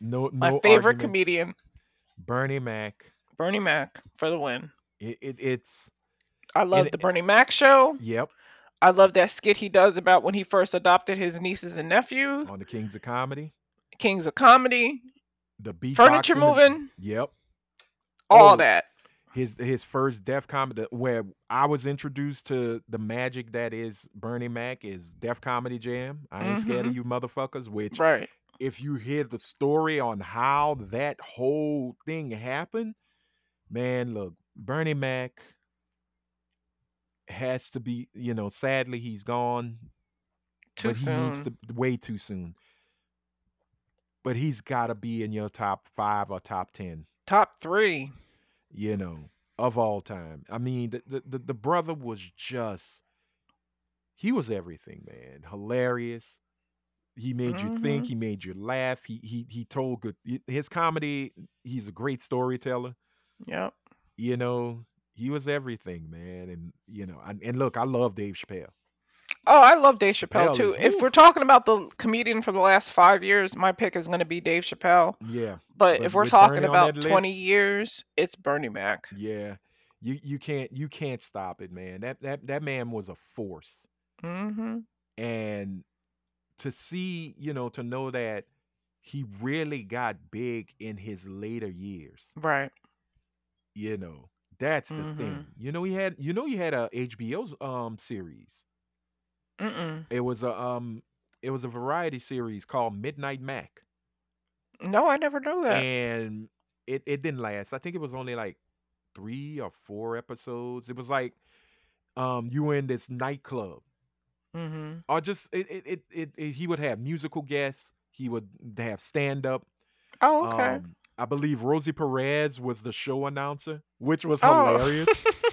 No, My favorite arguments. comedian. Bernie Mac. Bernie Mac for the win. It, it it's I love it- the Bernie Mac show. yep I love that skit he does about when he first adopted his nieces and nephew. on the Kings of Comedy. Kings of Comedy. The beatboxing. Furniture the- moving. Yep. All Oh, that. His his first Def Comedy where I was introduced to the magic that is Bernie Mac is Def Comedy Jam. I ain't scared of mm-hmm. you motherfuckers. Which Right. if you hear the story on how that whole thing happened, man, look, Bernie Mac has to be, you know, sadly he's gone. Too but he needs to way too soon. But he's gotta be in your top five or top ten Top three. You know, of all time. I mean, the the, the, the brother was just he was everything, man. Hilarious, He made you think. Mhm. He made you laugh. He he he told good. His comedy. He's a great storyteller. Yep. You know, he was everything, man. And you know, and, and look, I love Dave Chappelle. Oh, I love Dave Chappelle, Chappelle too. is- If woo. we're talking about the comedian for the last five years, my pick is going to be Dave Chappelle. Yeah, But, But if we're with talking Bernie on about that 20 list- years, it's Bernie Mac. yeah. You you can't you can't stop it, man. That that that man was a force. hmm and to see you know to know that he really got big in his later years Right. you know that's the Mhm. thing you know he had you know he had a hbo's um series Mm-mm. it was a um it was a variety series called midnight mac No, I never knew that. and it, it didn't last i think it was only like three or four episodes it was like um you were in this nightclub hmm or just it it, it, it, it he would have musical guests he would have stand up Oh, okay. Um, I believe Rosie Perez was the show announcer, which was Oh. hilarious. Mac,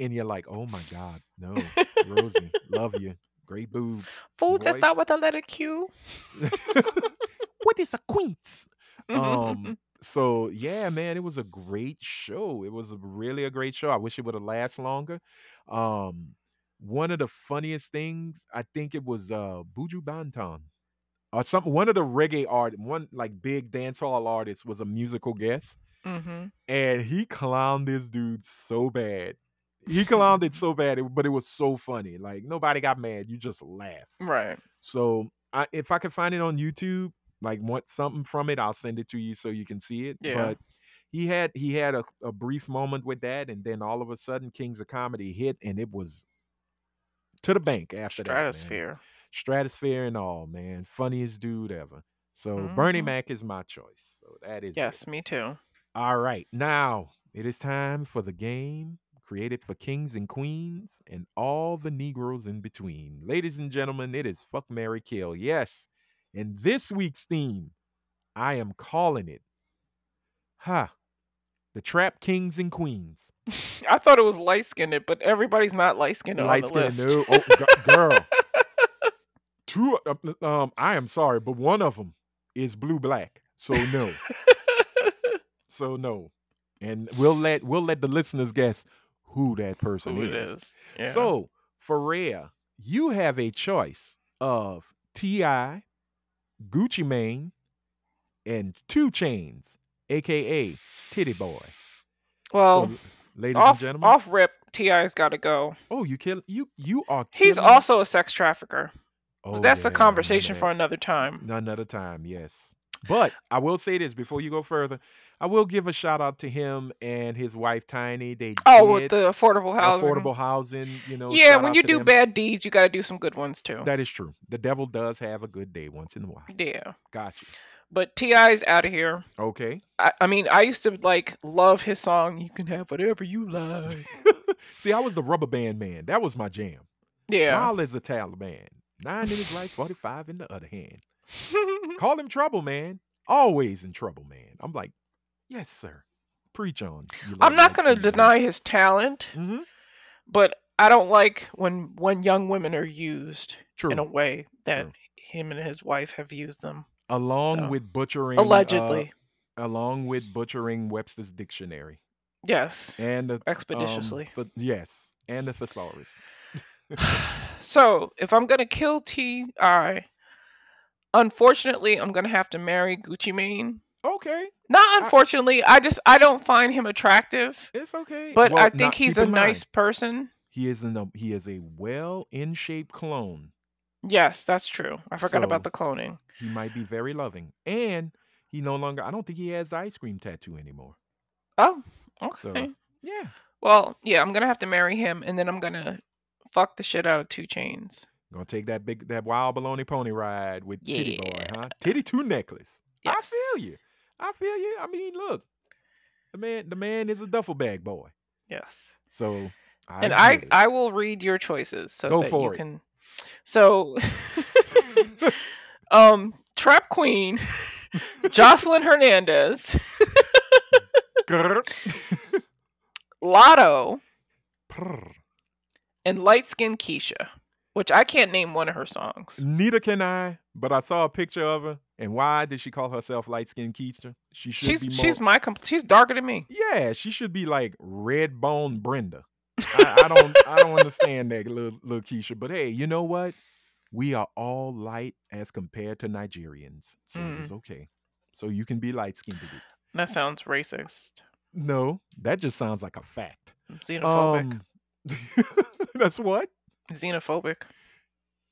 and you're like, oh my god, no, Rosie, love you, great boobs. Fools that start with a letter Q. what is a quince? Um, so yeah, man, it was a great show. It was really a great show. I wish it would have lasted longer. Um, one of the funniest things, I think it was uh Buju Banton. Or some one of the reggae art, one like big dancehall artist was a musical guest, hmm and he clowned this dude so bad. He clowned it so bad, it- but it was so funny. Like nobody got mad. You just laugh. Right. So I, if I can find it on YouTube, like want something from it, I'll send it to you so you can see it. Yeah. But he had he had a, a brief moment with that, and then all of a sudden, Kings of Comedy hit, and it was to the bank after that. man. Stratosphere. stratosphere, and all, man. Funniest dude ever. So Bernie Mhm. Mac is my choice. So that is it. Yes, me too. All right, now it is time for the game created for kings and queens and all the Negroes in between. Ladies and gentlemen, it is Fuck Mary Kill. Yes. And this week's theme, I am calling it, ha, the Trap Kings and Queens. I thought it was light skinned, but everybody's not light skinned Light skinned, skin, no, oh, g- girl. Two, uh, um, I am sorry, but one of them is blue black. So no. So no. And we'll let we'll let the listeners guess who that person Who it is. is. Yeah. So for Aria, you have a choice of T.I., Gucci Mane, and 2 Chainz, aka Titty Boy. well, so, ladies off and gentlemen. off rip, T.I.'s got to go. oh, you kill you you are He's killing- also a sex trafficker. Oh, But that's yeah, a conversation remember for another time. another time, yes. But I will say this before you go further. I will give a shout out to him and his wife Tiny. They Oh, with the affordable housing. affordable housing. You know, yeah, when you do them. bad deeds, you got to do some good ones too. that is true. The devil does have a good day once in a while. yeah, Got you. but T.I.'s out of here. Okay. I, I mean, I used to like love his song. You can have whatever you like. See, I was the rubber band man. That was my jam. Yeah. Wild as a Taliban. Nine in his right, 45 in the other hand. Call him trouble, man. Always in trouble, man. I'm like, yes, sir. Preach on. I'm not going to deny his talent, Mhm. but I don't like when when young women are used True. in a way that True. him and his wife have used them. along so- with butchering uh, Allegedly. along with butchering Webster's dictionary yes. and the um, Expeditiously. the- yes, and the thesaurus. so if I'm gonna kill T.I., unfortunately, I'm gonna have to marry Gucci Mane. Okay, Not unfortunately, I just I don't find him attractive, it's okay. but Well, I now, think he's a in mind, nice person. He is in a he is a well in shape clone. Yes, that's true. I forgot about the cloning. He might be very loving, and he no longer. I don't think he has the ice cream tattoo anymore. Oh, okay. So- Yeah, Well, yeah, I'm gonna have to marry him, and then I'm gonna fuck the shit out of 2 Chainz. gonna take that big that wild baloney pony ride with Titty Boy, huh? Titty Two Necklace. I feel you. I feel you. I mean, look, the man the man is a duffel bag boy. Yes. So I and I, it. I will read your choices so Go that for you it. can. So, um, Trap Queen, Joseline Hernandez, Latto, and Light Skin Keisha. Which I can't name one of her songs. Neither can I, but I saw a picture of her. And why did she call herself light skinned Keisha? She should She's be more. she's my compl- she's darker than me. yeah, she should be like red bone Brenda. I, I don't I don't understand that little, little Keisha. But hey, you know what? We are all light as compared to Nigerians. So it's okay. So you can be light skinned. That sounds racist. No, that just sounds like a fact. Xenophobic. Um, that's what? Xenophobic.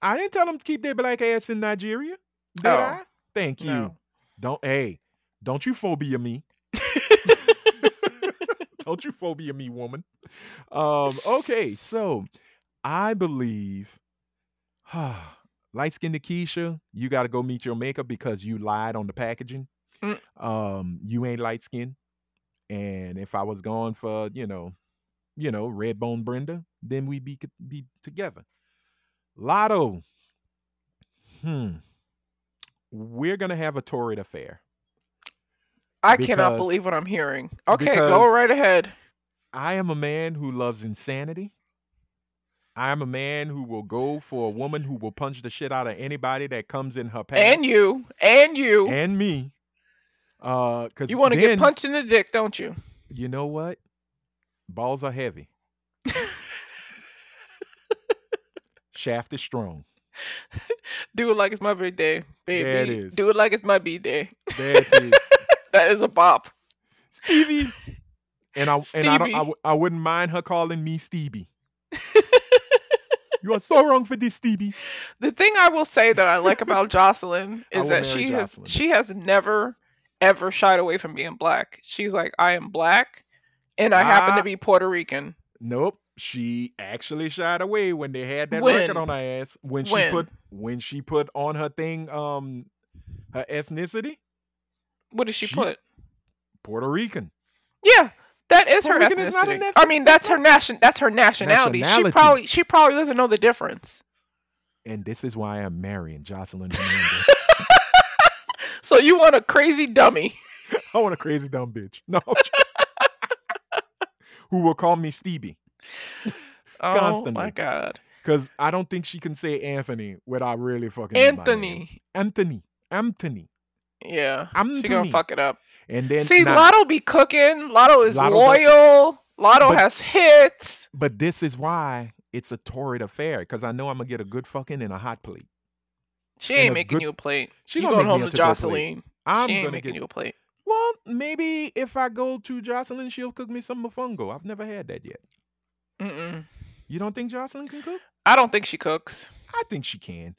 I didn't tell them to keep their black ass in Nigeria. Did Oh, I? Thank you. no. Don't hey, don't you phobia me. don't you phobia me, woman. Um, okay, so I believe light skinned Keisha, you gotta go meet your makeup because you lied on the packaging. Mm. Um, you ain't light skinned. And if I was going for, you know, you know, red bone Brenda, then we'd be be together. Latto. Hmm. We're gonna have a torrid affair. I cannot believe what I'm hearing. Okay, go right ahead. I am a man who loves insanity. I am a man who will go for a woman who will punch the shit out of anybody that comes in her path. And you, and you, and me. Uh, cause you want to get punched in the dick, don't you? You know what? Balls are heavy. Shaft is strong. Do it like it's my birthday, baby. There it is. Do it like it's my b-day. There it is. That is a bop. Stevie. And I and I, don't, I, Stevie. wouldn't mind her calling me Stevie. you are so wrong for this, Stevie. The thing I will say that I like about Joseline is that she has she has never ever shied away from being black. She's like, I am black and I happen Ah. to be Puerto Rican. Nope. She actually shied away when they had that When? record on her ass. When she When? put when she put on her thing, um her ethnicity, What did she, She- put? Puerto Rican. Yeah, that is her Puerto Rican is not ethnicity. I mean, that's that's her nation. That's her nationality. Nationality. She probably she probably doesn't know the difference. And this is why I'm marrying Joseline So you want a crazy dummy? I want a crazy dumb bitch. No. Who will call me Stevie. Oh my god, Because I don't think she can say Anthony without really fucking. Anthony. Anthony. Anthony. Yeah, she Anthony. gonna fuck it up. And then See, now- Latto be cooking. Latto is Latto does loyal. Latto But- has hits. But this is why it's a torrid affair. Because I know I'm gonna get a good fucking and a hot plate. She ain't making good- you a plate. She you gonna going home to. Joseline. I'm she ain't gonna making get you a plate. Well, maybe if I go to Joseline, she'll cook me some mofongo. I've never had that yet. Mm-mm. You don't think Joseline can cook? I don't think she cooks. I think she can.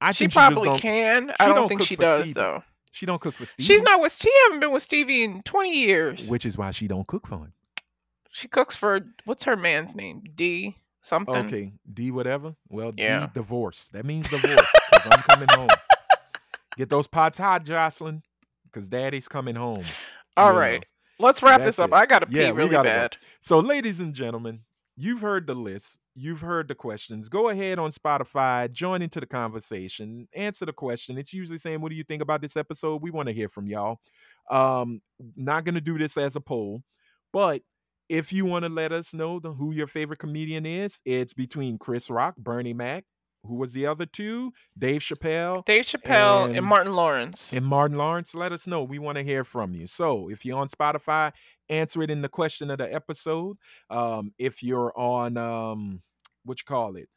I She she probably don't, can. she I don't don't think she does Stevie. though. She don't cook for Steve. She's not with. She haven't been with Stevie in twenty years. Which is why she don't cook for him. She cooks for what's her man's name? D something. Okay, D whatever. Well, Yeah. D divorce. That means divorce. Because I'm coming home. Get those pots hot, Joseline. Because Daddy's coming home. All know. right. Let's wrap this up. it. I gotta pee Yeah, really gotta go. bad. So, ladies and gentlemen, you've heard the list. You've heard the questions. Go ahead on Spotify, join into the conversation, answer the question. It's usually saying, What do you think about this episode? We want to hear from y'all. Um, not going to do this as a poll, but if you want to let us know the, who your favorite comedian is, it's between Chris Rock, Bernie Mac. Who was the other two? Dave Chappelle Dave Chappelle and, And- Martin Lawrence. and Martin Lawrence, let us know. We want to hear from you. So if you're on Spotify, answer it in the question of the episode. Um, if you're on um, what you call it,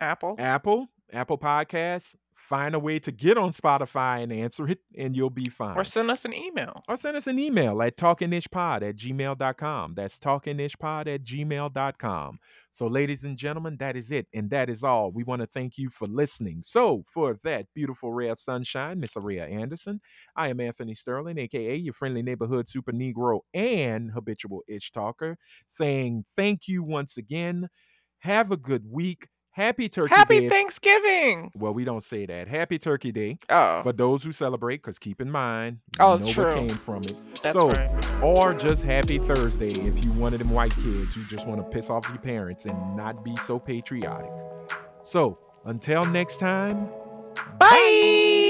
Apple. Apple, Apple Podcasts, find a way to get on Spotify and answer it, and you'll be fine. Or send us an email. Or send us an email at talkinishpod at gmail.com. That's talkinishpod at gmail.com. So, ladies and gentlemen, that is it. And that is all. We want to thank you for listening. So, for that beautiful ray of sunshine, Miss Aria Anderson, I am Anthony Sterling, aka your friendly neighborhood super Negro and habitual ish talker, saying thank you once again. Have a good week. Happy Turkey Day. Happy Day. Thanksgiving. well, we don't say that. Happy Turkey Day Oh, for those who celebrate, because keep in mind, Oh, know true. came from it. that's so, right. or just happy Thursday if you one of them white kids who just want to piss off your parents and not be so patriotic. So, until next time, Bye.